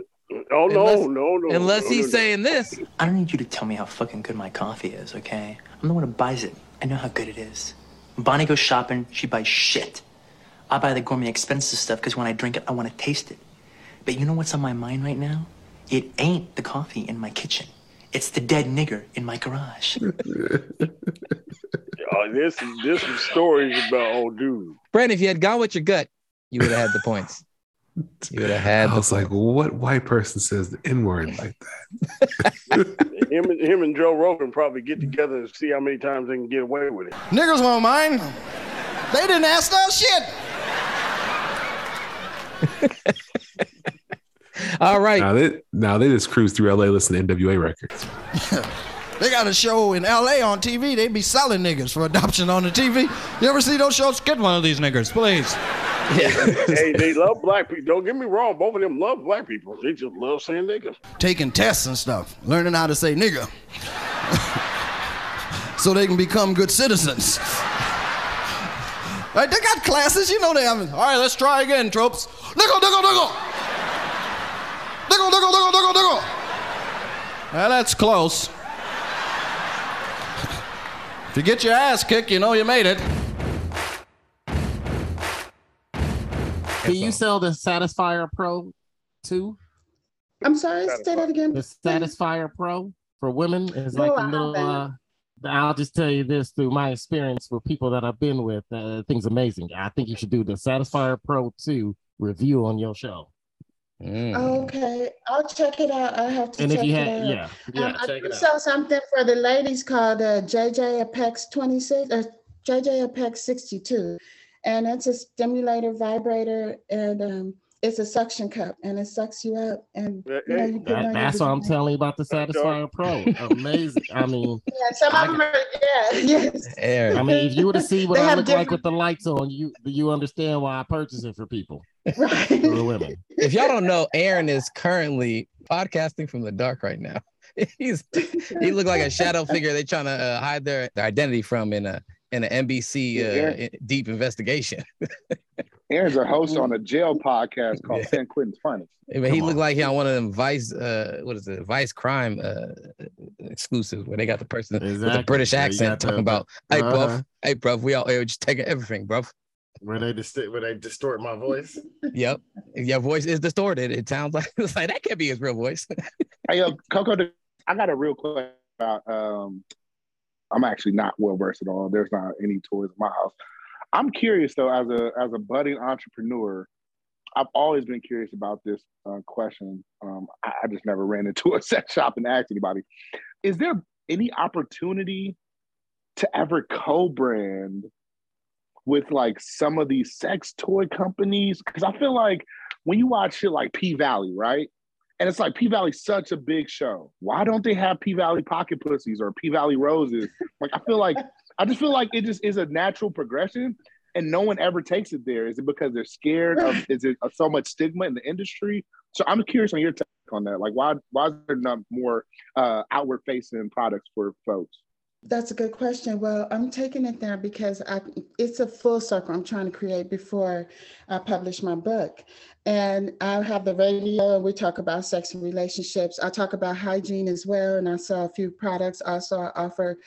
Oh no, Unless- no, no. Unless no, he's no, no. saying this. I don't need you to tell me how fucking good my coffee is, okay? I'm the one who buys it. I know how good it is. When Bonnie goes shopping, she buys shit. I buy the gourmet expensive stuff because when I drink it, I want to taste it. But you know what's on my mind right now? It ain't the coffee in my kitchen. It's the dead nigger in my garage. Oh, this is this is stories about old dude. Brandon, if you had gone with your gut, you would have had the points. You would have had I the was like, what white person says the N word like that? Him and him and Joe Rogan probably get together and see how many times they can get away with it. Niggers won't mind. They didn't ask us shit. All right. Now they, now they just cruise through LA listening to NWA records. They got a show in LA on TV. They be selling niggas for adoption on the TV. You ever see those shows? Get one of these niggas, please. Hey, they love black people. Don't get me wrong. Both of them love black people. They just love saying nigga. Taking tests and stuff, learning how to say nigga. so they can become good citizens. Right, they got classes, you know they have. All right, let's try again, tropes. Niggle, niggle, niggle. Niggle, niggle, niggle, niggle, niggle. Well, that's close. if you get your ass kicked, you know you made it. Can you sell the Satisfyer Pro 2? I'm sorry, say that again. The Satisfyer Pro for women is No, like I a little. Uh, I'll just tell you this through my experience with people that I've been with. Uh, things amazing. I think you should do the Satisfyer Pro 2 review on your show. Okay, I'll check it out. I have to And if you it had- out. yeah, yeah, um, I check do it out. sell something for the ladies called uh, JJ Apex 26 or JJ Apex 62, and it's a stimulator vibrator, and um, it's a suction cup, and it sucks you up, and you know you That- that's what I'm telling you about the Satisfyer Pro. Amazing. I mean, Yeah, some of them are yeah, yes. I mean, if you were to see what They I have look like with the lights on, you you understand why I purchase it for people, for women. If y'all don't know, Aaron is currently podcasting from the dark right now. He's he looked like a shadow figure they trying to uh, hide their, their identity from in a in an NBC uh, Yeah. in- deep investigation. Aaron's a host on a jail podcast called San Quentin's Funny. I mean, he looked like he on one of them Vice, uh, what is it, Vice Crime uh, exclusives where they got the person with a Exactly. British Yeah, you accent got the- talking about, "Hey, Uh-huh. bruv, hey, bruv, we all hey, just taking everything, bruv." Where they dist- where they distort my voice. Yep, your voice is distorted. It sounds like it's like that can't be his real voice. Hey, yo, Coco, I got a real question about. Um, I'm actually not well versed at all. There's not any toys in my house. I'm curious though, as a as a budding entrepreneur, I've always been curious about this uh, question. Um, I, I just never ran into a sex shop and asked anybody. Is there any opportunity to ever co-brand with like some of these sex toy companies? Because I feel like when you watch shit like P Valley, right? And it's like P Valley's such a big show. Why don't they have P Valley pocket pussies or P Valley roses? Like I feel like I just feel like it just is a natural progression, and no one ever takes it there. Is it because they're scared of? Is it so much stigma in the industry? So I'm curious on your take on that. Like why why is there not more uh, outward facing products for folks? That's a good question. Well, I'm taking it there because I, it's a full circle I'm trying to create before I publish my book. And I have the radio, and we talk about sex and relationships. I talk about hygiene as well, and I sell a few products. Also, I offer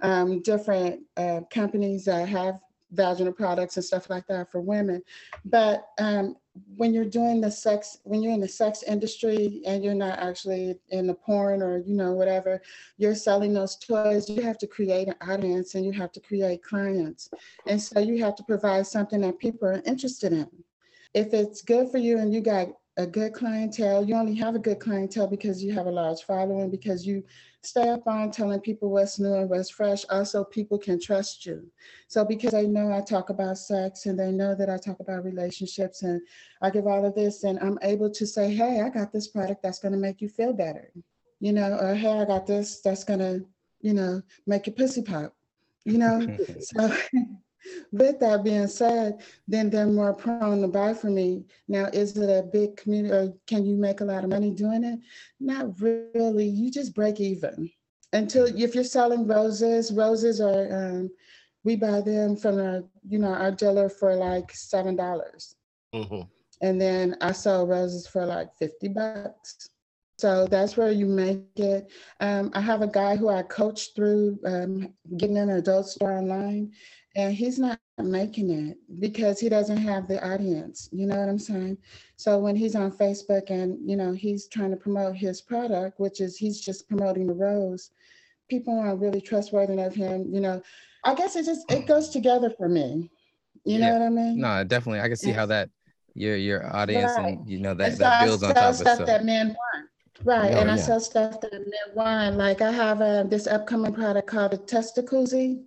um, different uh, companies that have vaginal products and stuff like that for women. But um, when you're doing the sex, when you're in the sex industry and you're not actually in the porn or you know whatever, you're selling those toys. You have to create an audience and you have to create clients, and so you have to provide something that people are interested in. If it's good for you and you got a good clientele, you only have a good clientele because you have a large following because you stay up on telling people what's new and what's fresh. Also, people can trust you. So, because they know I talk about sex and they know that I talk about relationships and I give all of this, and I'm able to say, hey, I got this product that's going to make you feel better, you know, or hey, I got this that's going to, you know, make your pussy pop, you know. so, with that being said, then they're more prone to buy from me. Now, is it a big community or can you make a lot of money doing it? Not really. You just break even. Until if you're selling roses, roses are um, we buy them from our, you know, our dealer for like seven dollars. Mhm. And then I sell roses for like 50 bucks. So that's where you make it. Um, I have a guy who I coach through um, getting an adult store online, and he's not making it because he doesn't have the audience. You know what I'm saying? So when he's on Facebook and you know he's trying to promote his product, which is he's just promoting the rose, people aren't really trustworthy of him. You know, I guess it just it goes together for me. You know what I mean? No, definitely. I can see how that your your audience Right. and you know that so that builds on top of stuff itself. that men want. Right, Oh, and I sell stuff that men want. Like I have uh, this upcoming product called the Testacuzzi,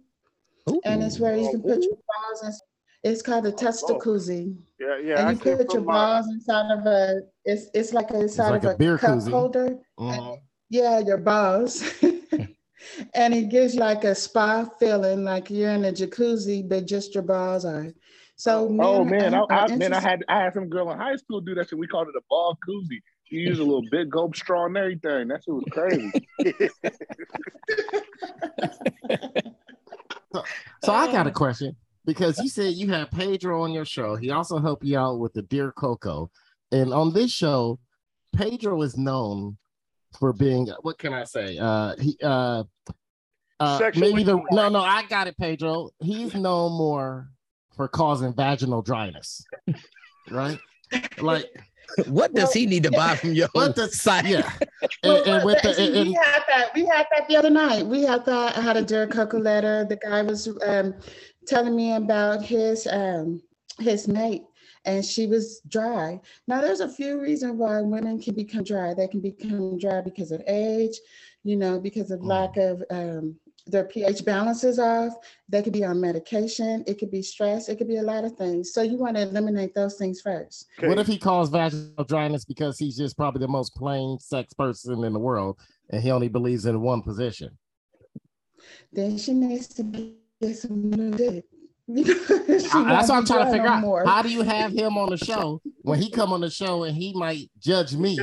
and it's where you can put your balls. In, it's called the Testacuzzi, Yeah, yeah. I and you came put your from my, balls inside of a. It's it's like a inside like of a a, beer cup koozie. holder. Mhm. Yeah, your balls. and it gives you like a spa feeling, like you're in a jacuzzi, but just your balls are. So men Oh are- man, I, are I man, I had I had some girl in high school do that shit. We called it a ball koozie. She used a little big gulp straw and everything. That shit was crazy. So I got a question because you said you had Pedro on your show. He also helped you out with the Dear Coco. And on this show, Pedro is known for being what can I say? Uh he uh uh maybe the no no I got it, Pedro. He's known more for causing vaginal dryness. Right? Like what does he need to buy from your what the site? Yeah. Well, And, and with the see, and- we had that. We had that the other night. We had that. I had a Dear Coco letter. The guy was um, telling me about his um, his mate, and she was dry. Now, there's a few reasons why women can become dry. They can become dry because of age, you know, because of lack of um, their pH balance is off. They could be on medication. It could be stress. It could be a lot of things. So you want to eliminate those things first. What if he calls vaginal dryness because he's just probably the most plain sex person in the world and he only believes in one position? Then she needs to get some new dick. You know, she I- That's what I'm trying to figure out. more. How do you have him on the show when he come on the show and he might judge me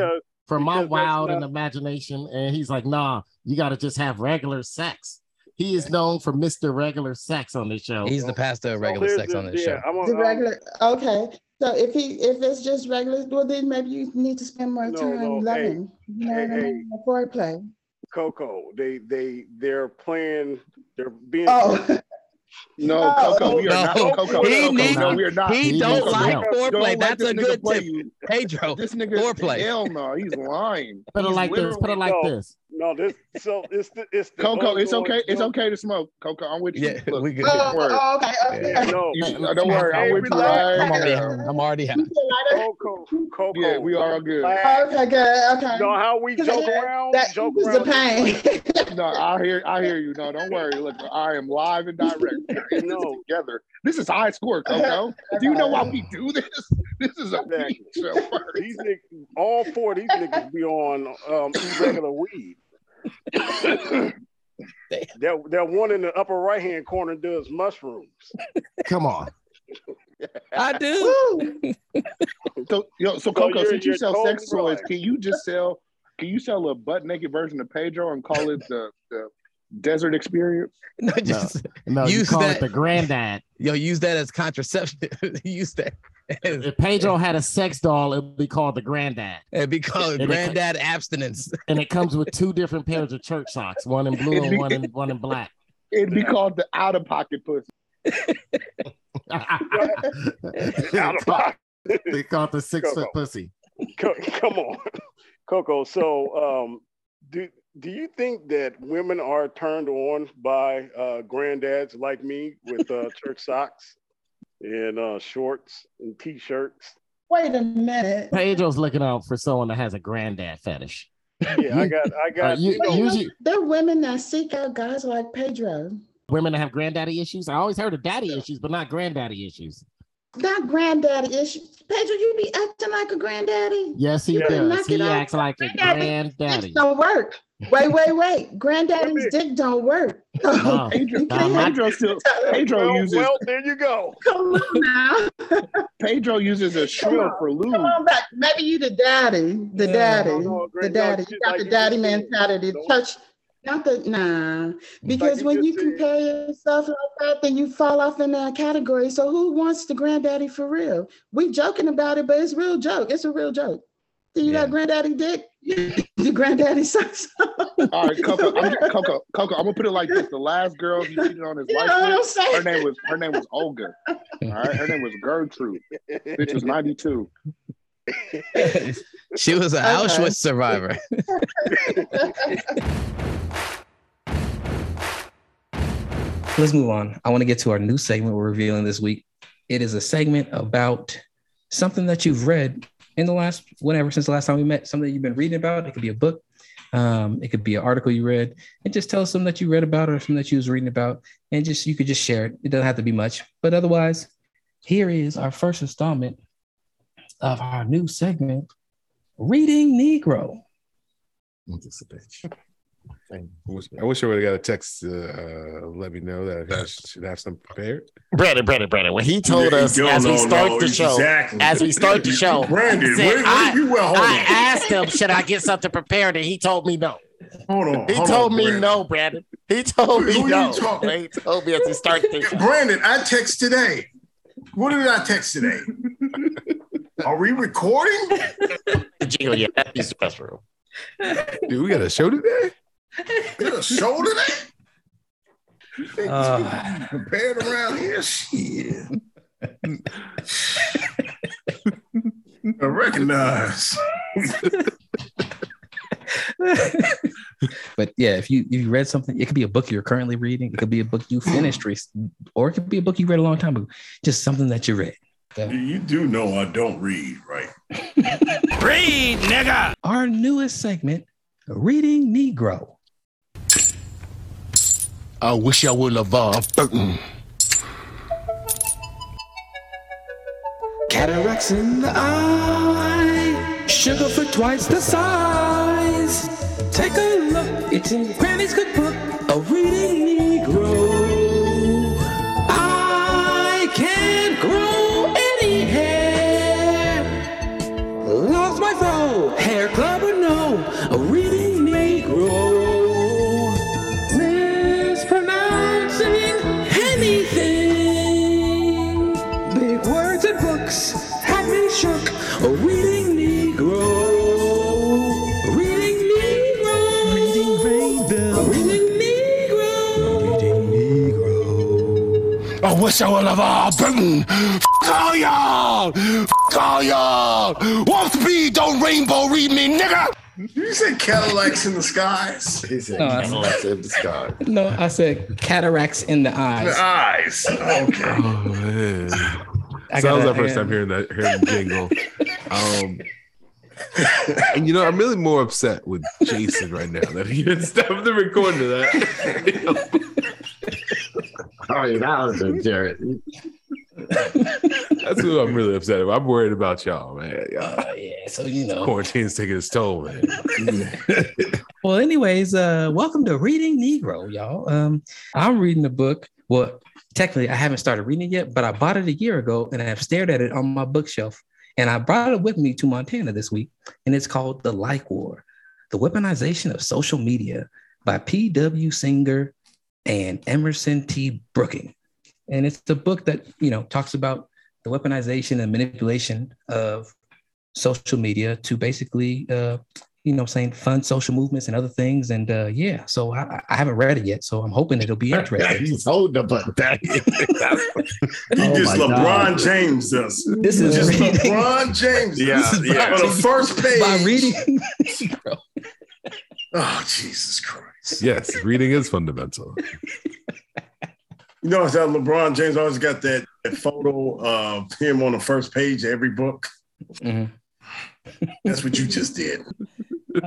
for my because that's wild and imagination and he's like, nah, you got to just have regular sex. He is known for Mr. Regular Sex on this show. He's the pastor of regular here's sex the- on this yeah, show. I'm The a, I'm, regular, okay. So if he if it's just regular, well then maybe you need to spend more No, time no, loving. you know hey, what I mean? The foreplay. Coco. They they they're playing. They're being. Oh. No, Oh, Coco, we are not. no, Coco, he Coco, need- no, we are not. he He don't like help. foreplay. Don't That's this a good tip. you. Pedro, This nigga, foreplay. hell no, he's lying. Put it He's like this. Put it like no, this. No, this so it's the it's the Coco, it's ongoing okay. It's okay to smoke. Coco, I'm with you. Yeah, Look, we good. don't Oh, worry. oh, okay, okay. Yeah. No, You- don't worry. I'm Hey, with you relax. right I'm already, there. I'm already high. You feel lighter? Coco, Coco. Yeah, we are good. relax. Okay, good. Okay. You know how we 'Cause joke that- around? That joke was around. the pain. No, I hear, I hear you. No, don't worry. Look, I am live and direct. We are in this No. together. This is high score, Coco. Do you know why we do this? This is a Exactly. show. These niggas, all four of these niggas be on um, irregular weed. that that one in the upper right hand corner does mushrooms. Come on. I do. So, yo, so Coco, you're- since you sell sex toys, can you just sell? Can you sell a butt naked version of Pedro and call it the the desert experience. No, just No, you use call that. it the granddad. Yo, use that as contraception. use that. As, If Pedro had a sex doll, it'd be called the granddad. it'd be called And it- granddad abstinence. And it comes with two different pairs of church socks, one in blue It'd and one in one in black. It'd be called the out of pocket pussy. Out of pocket. they call it the six foot pussy. Co- Come on, Coco. So, um, do do you think that women are turned on by uh, granddads like me with uh, church socks and uh, shorts and t-shirts? Wait a minute. Pedro's looking out for someone that has a granddad fetish. Yeah, I got, I got. You- you know, usually There are women that seek out guys like Pedro. women that have granddaddy issues. I always heard of daddy issues, but not granddaddy issues. Not granddaddy issues. Pedro, you be acting like a granddaddy. Yes, he Yeah. does. Knock it He off. acts like a Granddaddy granddaddy. Dick don't work. Wait, wait, wait. Granddaddy's dick don't work. No, Pedro, You Pedro still Pedro well, uses well, there you go. Come on now. Pedro uses a shrill for lube. Come on back. Maybe you the daddy. The Yeah, daddy. no, no, the daddy. You got like the daddy mentality. don't- Touch. Not the nah. Because you when just you said. compare yourself like that, then you fall off in that category. So who wants the granddaddy for real? We joking about it, but it's real joke. It's a real joke. Do you Yeah. got granddaddy dick? The granddaddy sucks. All right, Coco, I'm, Coco, Coco. I'm gonna put it like this: the last girl he cheated on his You know wife what I'm saying? her name was her name was Olga. All right, her name was Gertrude. Bitch was 92. she was an Okay. Auschwitz survivor. Let's move on. I want to get to our new segment we're revealing this week. It is a segment about something that you've read in the last whatever since the last time we met. Something that you've been reading about. It could be a book. Um, it could be an article you read, and just tell us something that you read about or something that you was reading about, and just you could just share it. It doesn't have to be much, but otherwise, here is our first installment of our new segment, Reading Negro. Just a bitch. I wish, I would have got a text to uh, let me know that I should have some prepared. Brandon, Brandon, Brandon. When he told us no, as we no, start no, the show, exactly. as we start the show, Brandon, said, wait, wait, I, you I asked him, should I get something prepared? And he told me no. Hold on. He hold told on, me Brandon. no, Brandon. He told me Who no. He told me as we start the show. Brandon, I text today. What did I text today? Are we recording? Jingle, yeah, that is the best room. Dude, we got a show today. We got a show today? You think Uh. we prepared around here? Shit. I recognize. but yeah, if you if you read something, it could be a book you're currently reading. It could be a book you finished, re- or it could be a book you read a long time ago. Just something that you read. You do know I don't read, right? Read, nigga. Our newest segment, Reading Negro. I wish I would have uh, Burton. Cataracts in the eye, sugar for twice the size. Take a look, it's in Granny's cookbook, a reading I wish I would have uh, Burton. F all y'all. F all y'all. Warp speed, don't rainbow read me, nigga. You said Cadillacs in the skies. He said, No, I- Cadillacs in the sky. No, I said cataracts in the eyes. The eyes. Okay. Oh man. So that was gotta- our first time hearing that hearing the jingle. Um, and you know, I'm really more upset with Jason right now that he didn't stop the recording of that. Oh, yeah, that was a Jared. That's who I'm really upset about. I'm worried about y'all, man. Y'all, Oh, yeah, so you know. quarantine's taking its toll, man. Well, anyways, uh, welcome to Reading Negro, y'all. Um, I'm reading the book. Well, technically, I haven't started reading it yet, but I bought it a year ago and I've stared at it on my bookshelf. And I brought it with me to Montana this week, and it's called The Like War: The Weaponization of Social Media by P.W. Singer and Emerson T. Brooking. And it's a book that, you know, talks about the weaponization and manipulation of social media to basically, uh, you know, saying fund social movements and other things. And uh, yeah, so I, I haven't read it yet, so I'm hoping it'll be interesting. He's holding the button back. He Oh just my God. LeBron James us. This is just reading- LeBron James. Yeah, This is yeah. On the first page. by reading. Oh, Jesus Christ. Yes, reading is fundamental. You know, it's that LeBron James always got that, that photo of him on the first page of every book. That's what you just did.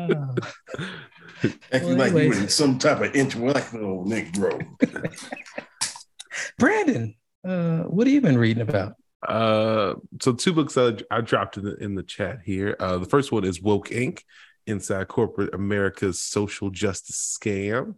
Act Well, like you were some type of intellectual Negro. Brandon, uh, what have you been reading about? Uh, so two books I, I dropped in the in the chat here. Uh, the first one is Woke Inc. Inside Corporate America's Social Justice Scam.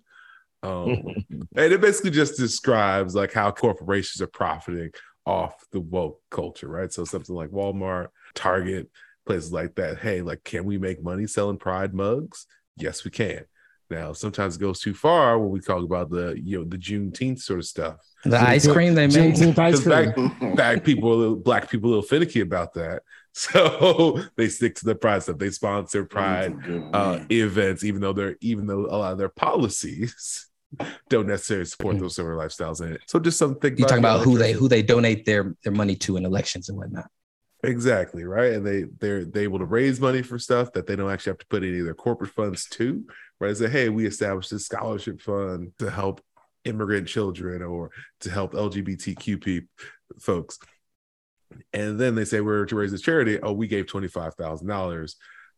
Um, and it basically just describes like how corporations are profiting off the woke culture, right? So something like Walmart, Target, places like that. Hey, like, can we make money selling Pride mugs? Yes, we can. Now, sometimes it goes too far when we talk about the you know the Juneteenth sort of stuff. The ice cream they made. Juneteenth ice cream. Black, black people, little- black people, a little finicky about that, so they stick to the pride stuff. They sponsor pride uh, events, even though they're even though a lot of their policies don't necessarily support those similar lifestyles in it. So just something you're talking about who they who they donate their their money to in elections and whatnot. Exactly right, and they they're they able to raise money for stuff that they don't actually have to put any of their corporate funds to. Right, say, hey, we established this scholarship fund to help immigrant children or to help LGBTQ people, folks, and then they say we're to raise a charity. Oh, we gave twenty five thousand dollars,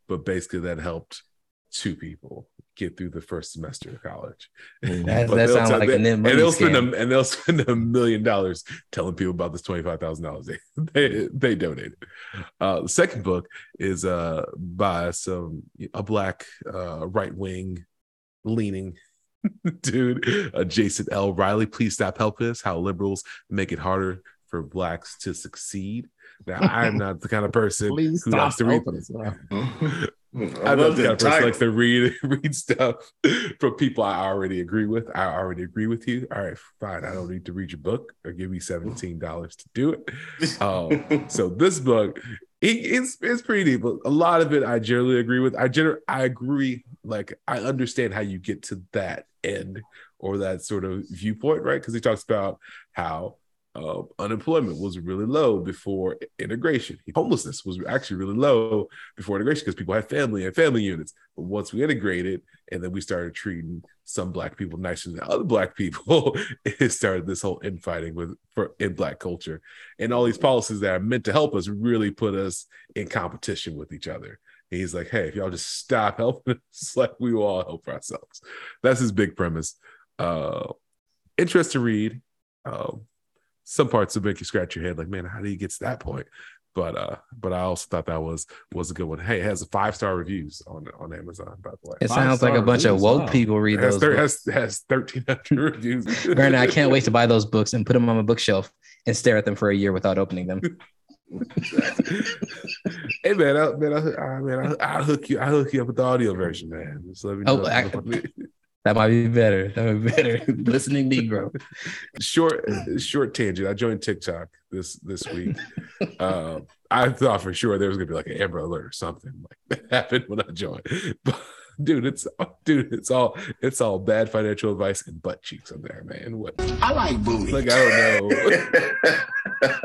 but basically that helped two people get through the first semester of college. That- But that they'll sound tell- like they- an and they'll spend scam. a, and they'll spend a million dollars telling people about this twenty five thousand dollars they they they donated. Uh, the second book is uh by some a black uh right wing leaning dude, uh, Jason L. Riley. Please stop helping us. How liberals make it harder for blacks to succeed. Now, I'm not the kind of person Please who likes to read. helping us. Wow. I I'm not love the kind that of person who likes to read read stuff from people I already agree with. I already agree with you. All right, fine. I don't need to read your book or give me seventeen dollars to do it. Um, so this book, it, it's it's pretty deep. But a lot of it I generally agree with. I gener- I agree. Like I understand how you get to that end or that sort of viewpoint, right? Because he talks about how uh, unemployment was really low before integration. Homelessness was actually really low before integration because people had family and family units. But once we integrated and then we started treating some black people nicer than other black people, it started this whole infighting with for in black culture. And all these policies that are meant to help us really put us in competition with each other. And he's like, hey, if y'all just stop helping us, like we will all help ourselves. That's his big premise. Uh interesting read. Um, some parts will make you scratch your head, like, man, how do you get to that point? But uh, but I also thought that was was a good one. Hey, it has five star reviews on on Amazon, by the way. It sounds like a bunch of woke people read It has, those. thir- has, has 1300 reviews. Brandon, I can't wait to buy those books and put them on my bookshelf and stare at them for a year without opening them. hey man, I, man, I, I, man, I, I'll hook you. I will hook you up with the audio version, man. Just let me know. Oh, I- that might be better. That might be better. Listening Negro. short short tangent. I joined TikTok this this week. um, I thought for sure there was gonna be like an Amber Alert or something like that happened when I joined. But dude, it's dude, it's all it's all bad financial advice and butt cheeks on there, man. What I like booty. like I don't know.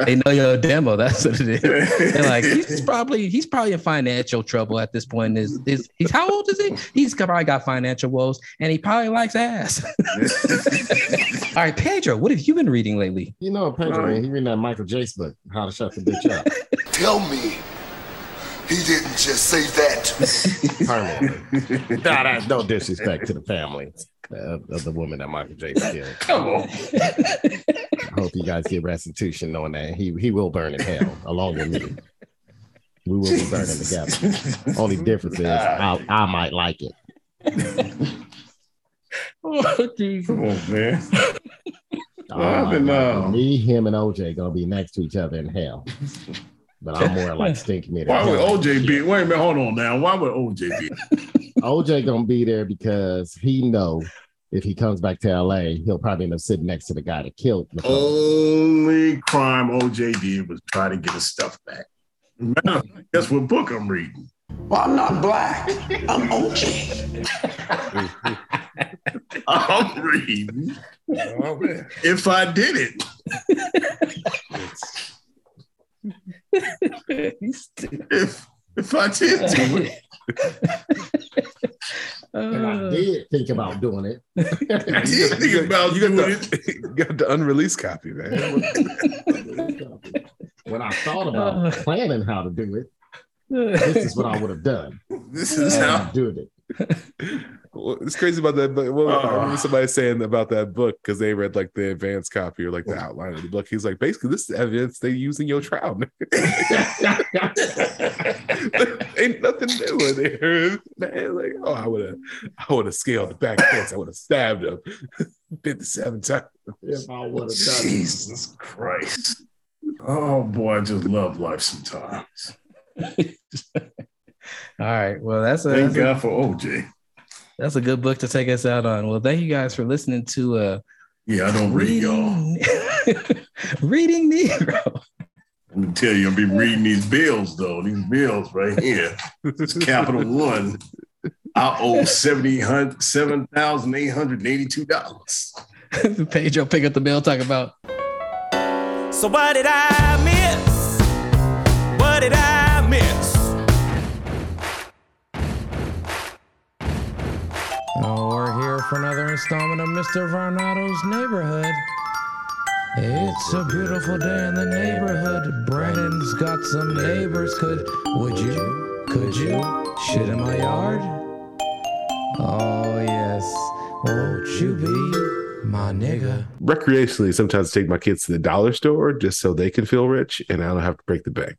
They know your demo. That's what it is. They're like, he's probably he's probably in financial trouble at this point. Is is he's how old is he? He's probably got financial woes, and he probably likes ass. All right, Pedro, what have you been reading lately? You know, Pedro, man, he reading that Michael Jace book, How to Shut the Bitch Up. Tell me he didn't just say that. Permanently. nah, that's no disrespect to the family uh, of the woman that Michael Jace killed. Come on. I hope you guys get restitution knowing that he he will burn in hell along with me. We will be burning together. Only difference is I, I might like it. Oh, Come on, man. I Well, I've been, might like it. uh, me, him, and OJ gonna be next to each other in hell. But I'm more like stinking it. in Why would. OJ be? Wait a minute, hold on now. Why would OJ be? OJ gonna be there because he know if he comes back to LA, he'll probably end up sitting next to the guy that killed. Oh. Nicole. Only crime OJ did was try to get his stuff back. Matter of fact, Guess what book I'm reading? Well, I'm not black. I'm OJ. I'm reading. Oh, if I did it. if if I did do it. And I uh. did think about doing it. I did think about you doing got it. the, you got the unreleased copy, man. when I thought about uh. planning how to do it, this is what I would have done. This is how I'm doing it. Well, it's crazy about that. But well, I Uh. remember somebody saying about that book because they read like the advanced copy or like the outline of the book. He's like, basically, this is evidence they use in your trial. Ain't nothing new in there, man. Like, oh, I would have, I would have scaled the back fence. I would have stabbed him fifty-seven times. If I would have done it. Jesus Christ. Oh boy, I just love life sometimes. All right. Well, that's a, Thank that's a- God for OJ. That's a good book to take us out on. Well, thank you guys for listening to uh Yeah, I don't read y'all. Reading Negro. Let me tell you, I'll be reading these bills though. These bills right here. It's Capital One. I owe seventy seven thousand eight hundred eighty two dollars. Pedro pick up the bill, talk about So what did I miss? What did I for another installment of Mr. Varnado's Neighborhood. It's a beautiful day in the neighborhood. Brandon's got some neighbors. Could, would you, could you shit in my yard? Oh, yes. Won't you be my nigga? Recreationally, sometimes take my kids to the dollar store just so they can feel rich, and I don't have to break the bank.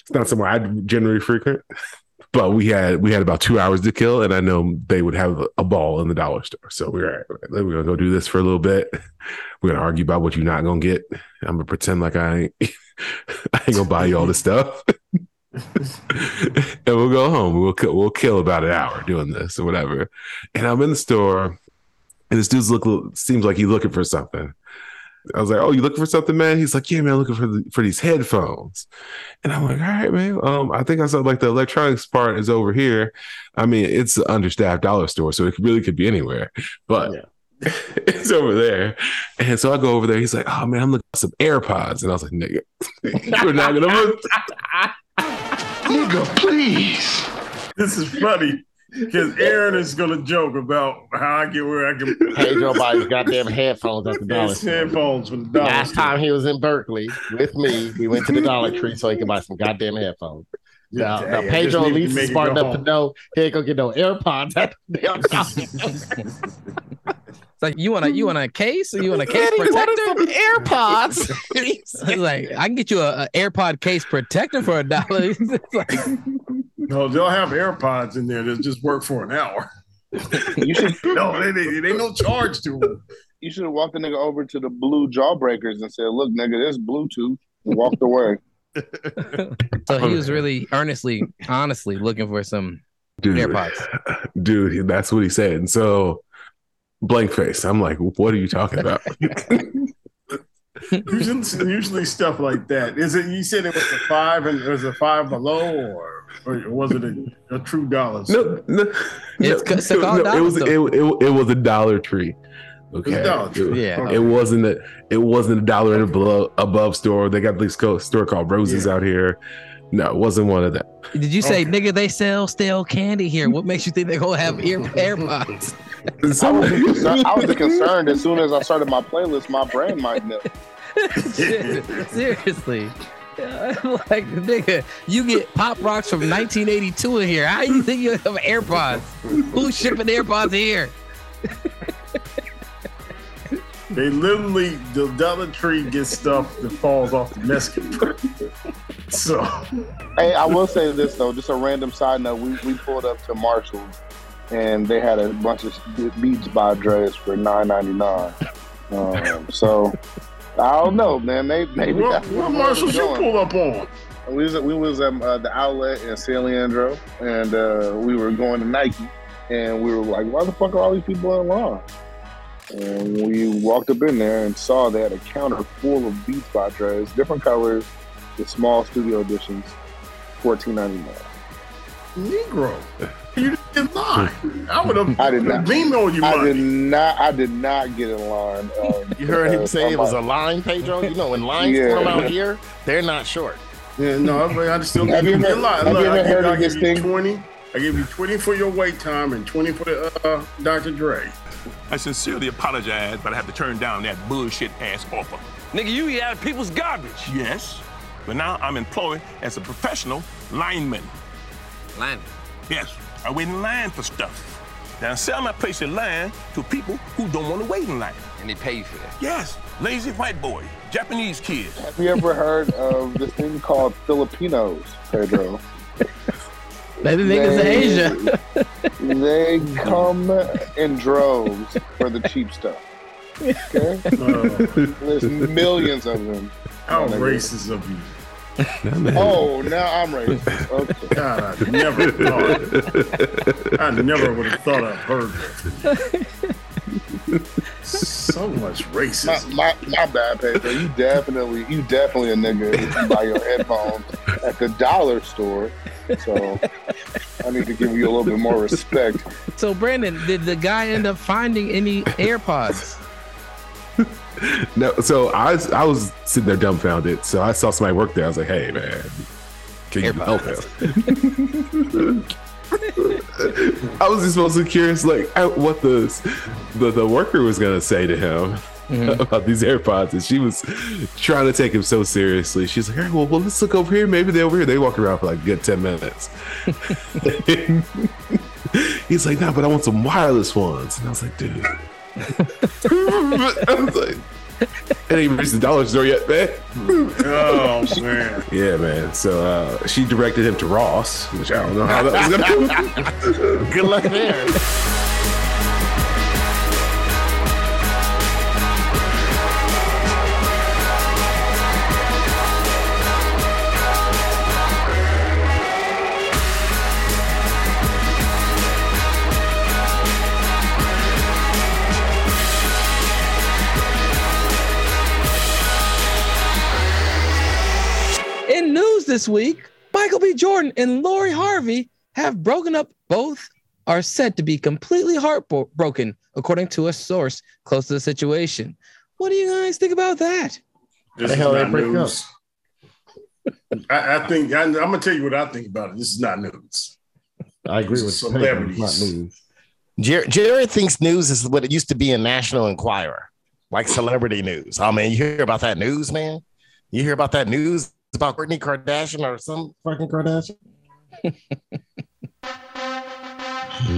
It's not somewhere I generally frequent, but we had we had about two hours to kill, and I know they would have a ball in the dollar store. So we're we're gonna go do this for a little bit. We're gonna argue about what you're not gonna get. I'm gonna pretend like I ain't, I ain't gonna buy you all this stuff. and we'll go home. We'll kill, we'll kill about an hour doing this or whatever. And I'm in the store, and this dude's look seems like he's looking for something. I was like, "Oh, you looking for something, man?" He's like, "Yeah, man, I'm looking for the, for these headphones." And I'm like, "All right, man. Um, I think I saw like the electronics part is over here. I mean, it's an understaffed dollar store, so it really could be anywhere, but." it's over there. And so I go over there. He's like, oh man, I'm looking for some AirPods. And I was like, nigga, you're not gonna. Nigga, please. This is funny because Aaron is gonna joke about how I get where I can Pedro buys goddamn headphones at the dollar His headphones from the dollar Last store. time he was in Berkeley with me, we went to the Dollar Tree so he could buy some goddamn headphones. Now, Yeah, now Pedro just at need to least is smart go enough to know he ain't gonna get no AirPods at the damn dollar. It's like you want a you want a case or you want a case Daddy, what protector? are AirPods. It's like I can get you a, a AirPod case protector for a dollar. It's like, No, they'll have AirPods in there that just work for an hour. You should no, it ain't, it ain't no charge to them. you should have walked the nigga over to the blue jawbreakers and said, "Look, nigga, this Bluetooth," and walked away. so he was really earnestly, honestly looking for some Dude, AirPods. dude, that's what he said. And so, blank face. I'm like, what are you talking about? Usually, usually stuff like that. Is it? You said it was a five, and was a five below, or or was it a, a true dollar? no, no, It's no, it's called no, it was it, Dollar it, it was a Dollar Tree. Okay, Dollar Tree. It- Yeah. it wasn't a it wasn't a dollar and below above store. They got this store called Roses out here. No, it wasn't one of them. Did you say, nigga, they sell stale candy here? What makes you think they're gonna have ear AirPods? I was, concerned, I was concerned as soon as I started my playlist, my brain might know. Seriously. like nigga, you get pop rocks from 1982 in here. How you think you have AirPods? Who's shipping AirPods here? They literally the Dollar Tree gets stuff that falls off the Mexican. so Hey, I will say this though, just a random side note. We, we pulled up to Marshalls, and they had a bunch of Beats by Dre's for nine ninety nine. Um, so I don't know, man. Maybe maybe what, that's what you pull up on? We was we was at uh, the outlet in San Leandro, and uh, we were going to Nike, and we were like, "Why the fuck are all these people in line?" And we walked up in there and saw they had a counter full of Beats by Dres, different colors, the small studio editions, fourteen ninety nine. Negro. You didn't lie. I would have. I did not. Leaned on you, I money. did not. I did not get in line. Um, You heard him say it I'm was a line, Pedro. You know, when lines Yeah. come out here, they're not short. Yeah, no, I, I still Have give you you a ever- have Look, you ever I give, heard I of this you thing? 20. I give you 20 for your wait time and 20 for the uh, Dr. Dre. I sincerely apologize, but I have to turn down that bullshit ass offer. Nigga, you eat out of people's garbage. Yes, but now I'm employed as a professional lineman. Lineman? Yes, I wait in line for stuff. Now I sell my place in line to people who don't want to wait in line. And they pay you for that. Yes, lazy white boy, Japanese kids. Have you ever heard of this thing called Filipinos, Pedro? Maybe niggas in Asia. they come in droves for the cheap stuff. Okay? Oh. There's millions of them. How racist of you. Oh, now I'm racist. Okay. God, I never thought. I never would have thought I'd heard that. So much racism. My, my, my bad, Pedro. You definitely, you definitely a nigga if you buy your headphones at the dollar store. So I need to give you a little bit more respect. So Brandon, did the guy end up finding any AirPods? No, so I was, I was sitting there dumbfounded. So I saw somebody work there. I was like, "Hey, man, can you help him?" I was just mostly curious, like what the the, the worker was gonna say to him mm-hmm. about these AirPods, and she was trying to take him so seriously. She's like, "All right, well, well, let's look over here. Maybe they're over here." They walk around for like a good ten minutes. He's like, "No, but I want some wireless ones," and I was like, "Dude." I was like, it ain't even reached the dollar store yet, man. Oh man. Yeah, man. So uh, she directed him to Ross, which I don't know how that was gonna go. Good luck there. This week, Michael B. Jordan and Lori Harvey have broken up. Both are said to be completely heartbroken, according to a source close to the situation. What do you guys think about that? This The is hell they not break news. I, I think I, I'm gonna tell you what I think about it. This is not news. I agree with Celebrities. Not news. Jer- Jared thinks news is what it used to be in National Enquirer, like celebrity news. Oh man, you hear about that news, man? You hear about that news about Kourtney Kardashian or some fucking Kardashian?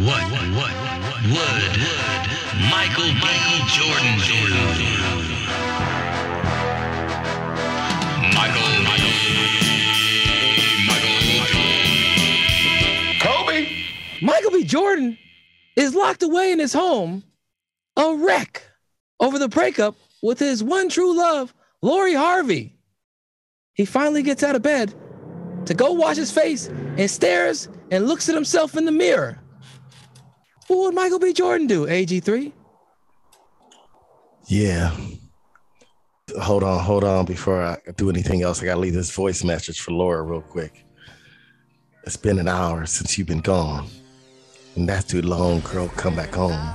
What, what, what, what would Michael B. Jordan do? Michael, Michael, Michael Kobe. Michael B. Jordan is locked away in his home, a wreck, over the breakup with his one true love, Lori Harvey. He finally gets out of bed to go wash his face and stares and looks at himself in the mirror. What would Michael B. Jordan do, AG3? Yeah. Hold on, hold on. Before I do anything else, I gotta leave this voice message for Laura real quick. It's been an hour since you've been gone, and that's too long, girl. Come back home.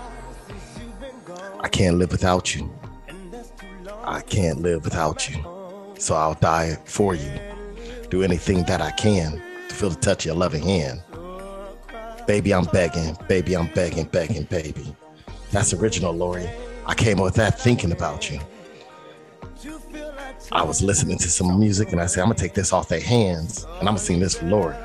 I can't live without you. I can't live without you. So I'll die for you. Do anything that I can to feel the touch of your loving hand. Baby, I'm begging. Baby, I'm begging, begging, baby. That's original, Lori. I came up with that thinking about you. I was listening to some music and I said, I'm gonna take this off their hands and I'm gonna sing this for Lori.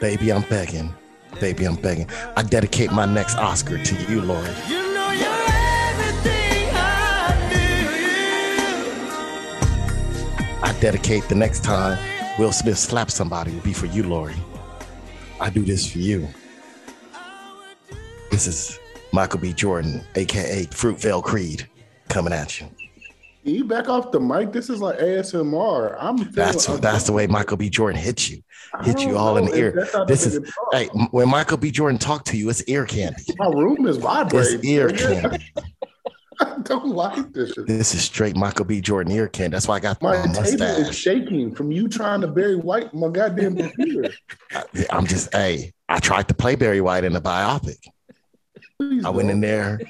Baby, I'm begging. Baby, I'm begging. I dedicate my next Oscar to you, Lori. I dedicate the next time Will Smith slaps somebody will be for you, Lori. I do this for you. This is Michael B. Jordan, aka Fruitvale Creed, coming at you. Can you back off the mic? This is like ASMR. I'm feeling That's that's the way Michael B. Jordan hits you, I hit you all in the ear. This is hey, when Michael B. Jordan talk to you, it's ear candy. My room is vibrating. It's ear candy. I don't like this. This is straight Michael B. Jordan ear candy. That's why I got My my table is shaking from you trying to Barry White my goddamn computer. I'm just hey, I tried to play Barry White in the biopic. I went in there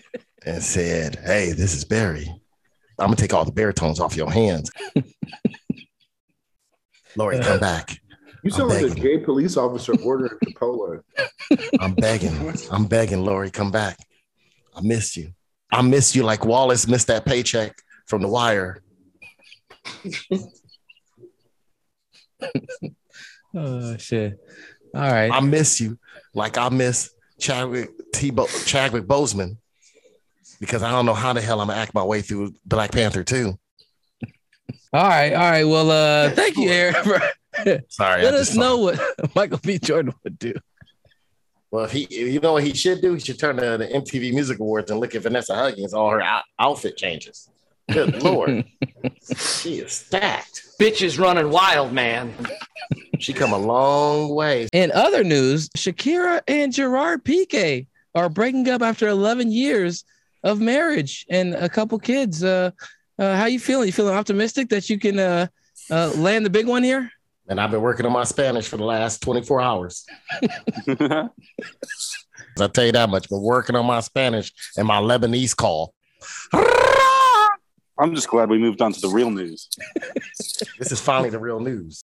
and said, "Hey, this is Barry. I'm gonna take all the baritones off your hands." Lori, come back. You sound like a gay police officer ordering Chipotle. I'm begging. I'm begging, Lori, come back. I missed you. I miss you like Wallace missed that paycheck from the wire. Oh shit. All right. I miss you like I miss Chadwick T. Bo- Chadwick Boseman because I don't know how the hell I'm gonna act my way through Black Panther 2. All right, all right. Well, uh, thank you, Aaron. Sorry, Let us know what Michael B. Jordan would do. Well, if he, you know what he should do? He should turn to the MTV Music Awards and look at Vanessa Hudgens. All her out- outfit changes. Good lord, she is stacked. Bitch is running wild, man. She come a long way. In other news, Shakira and Gerard Piqué are breaking up after 11 years of marriage and a couple kids. Uh, uh, how you feeling? You feeling optimistic that you can uh, uh, land the big one here? And I've been working on my Spanish for the last 24 hours. I'll tell you that much. Been working on my Spanish and my Lebanese call. I'm just glad we moved on to the real news. This is finally the real news.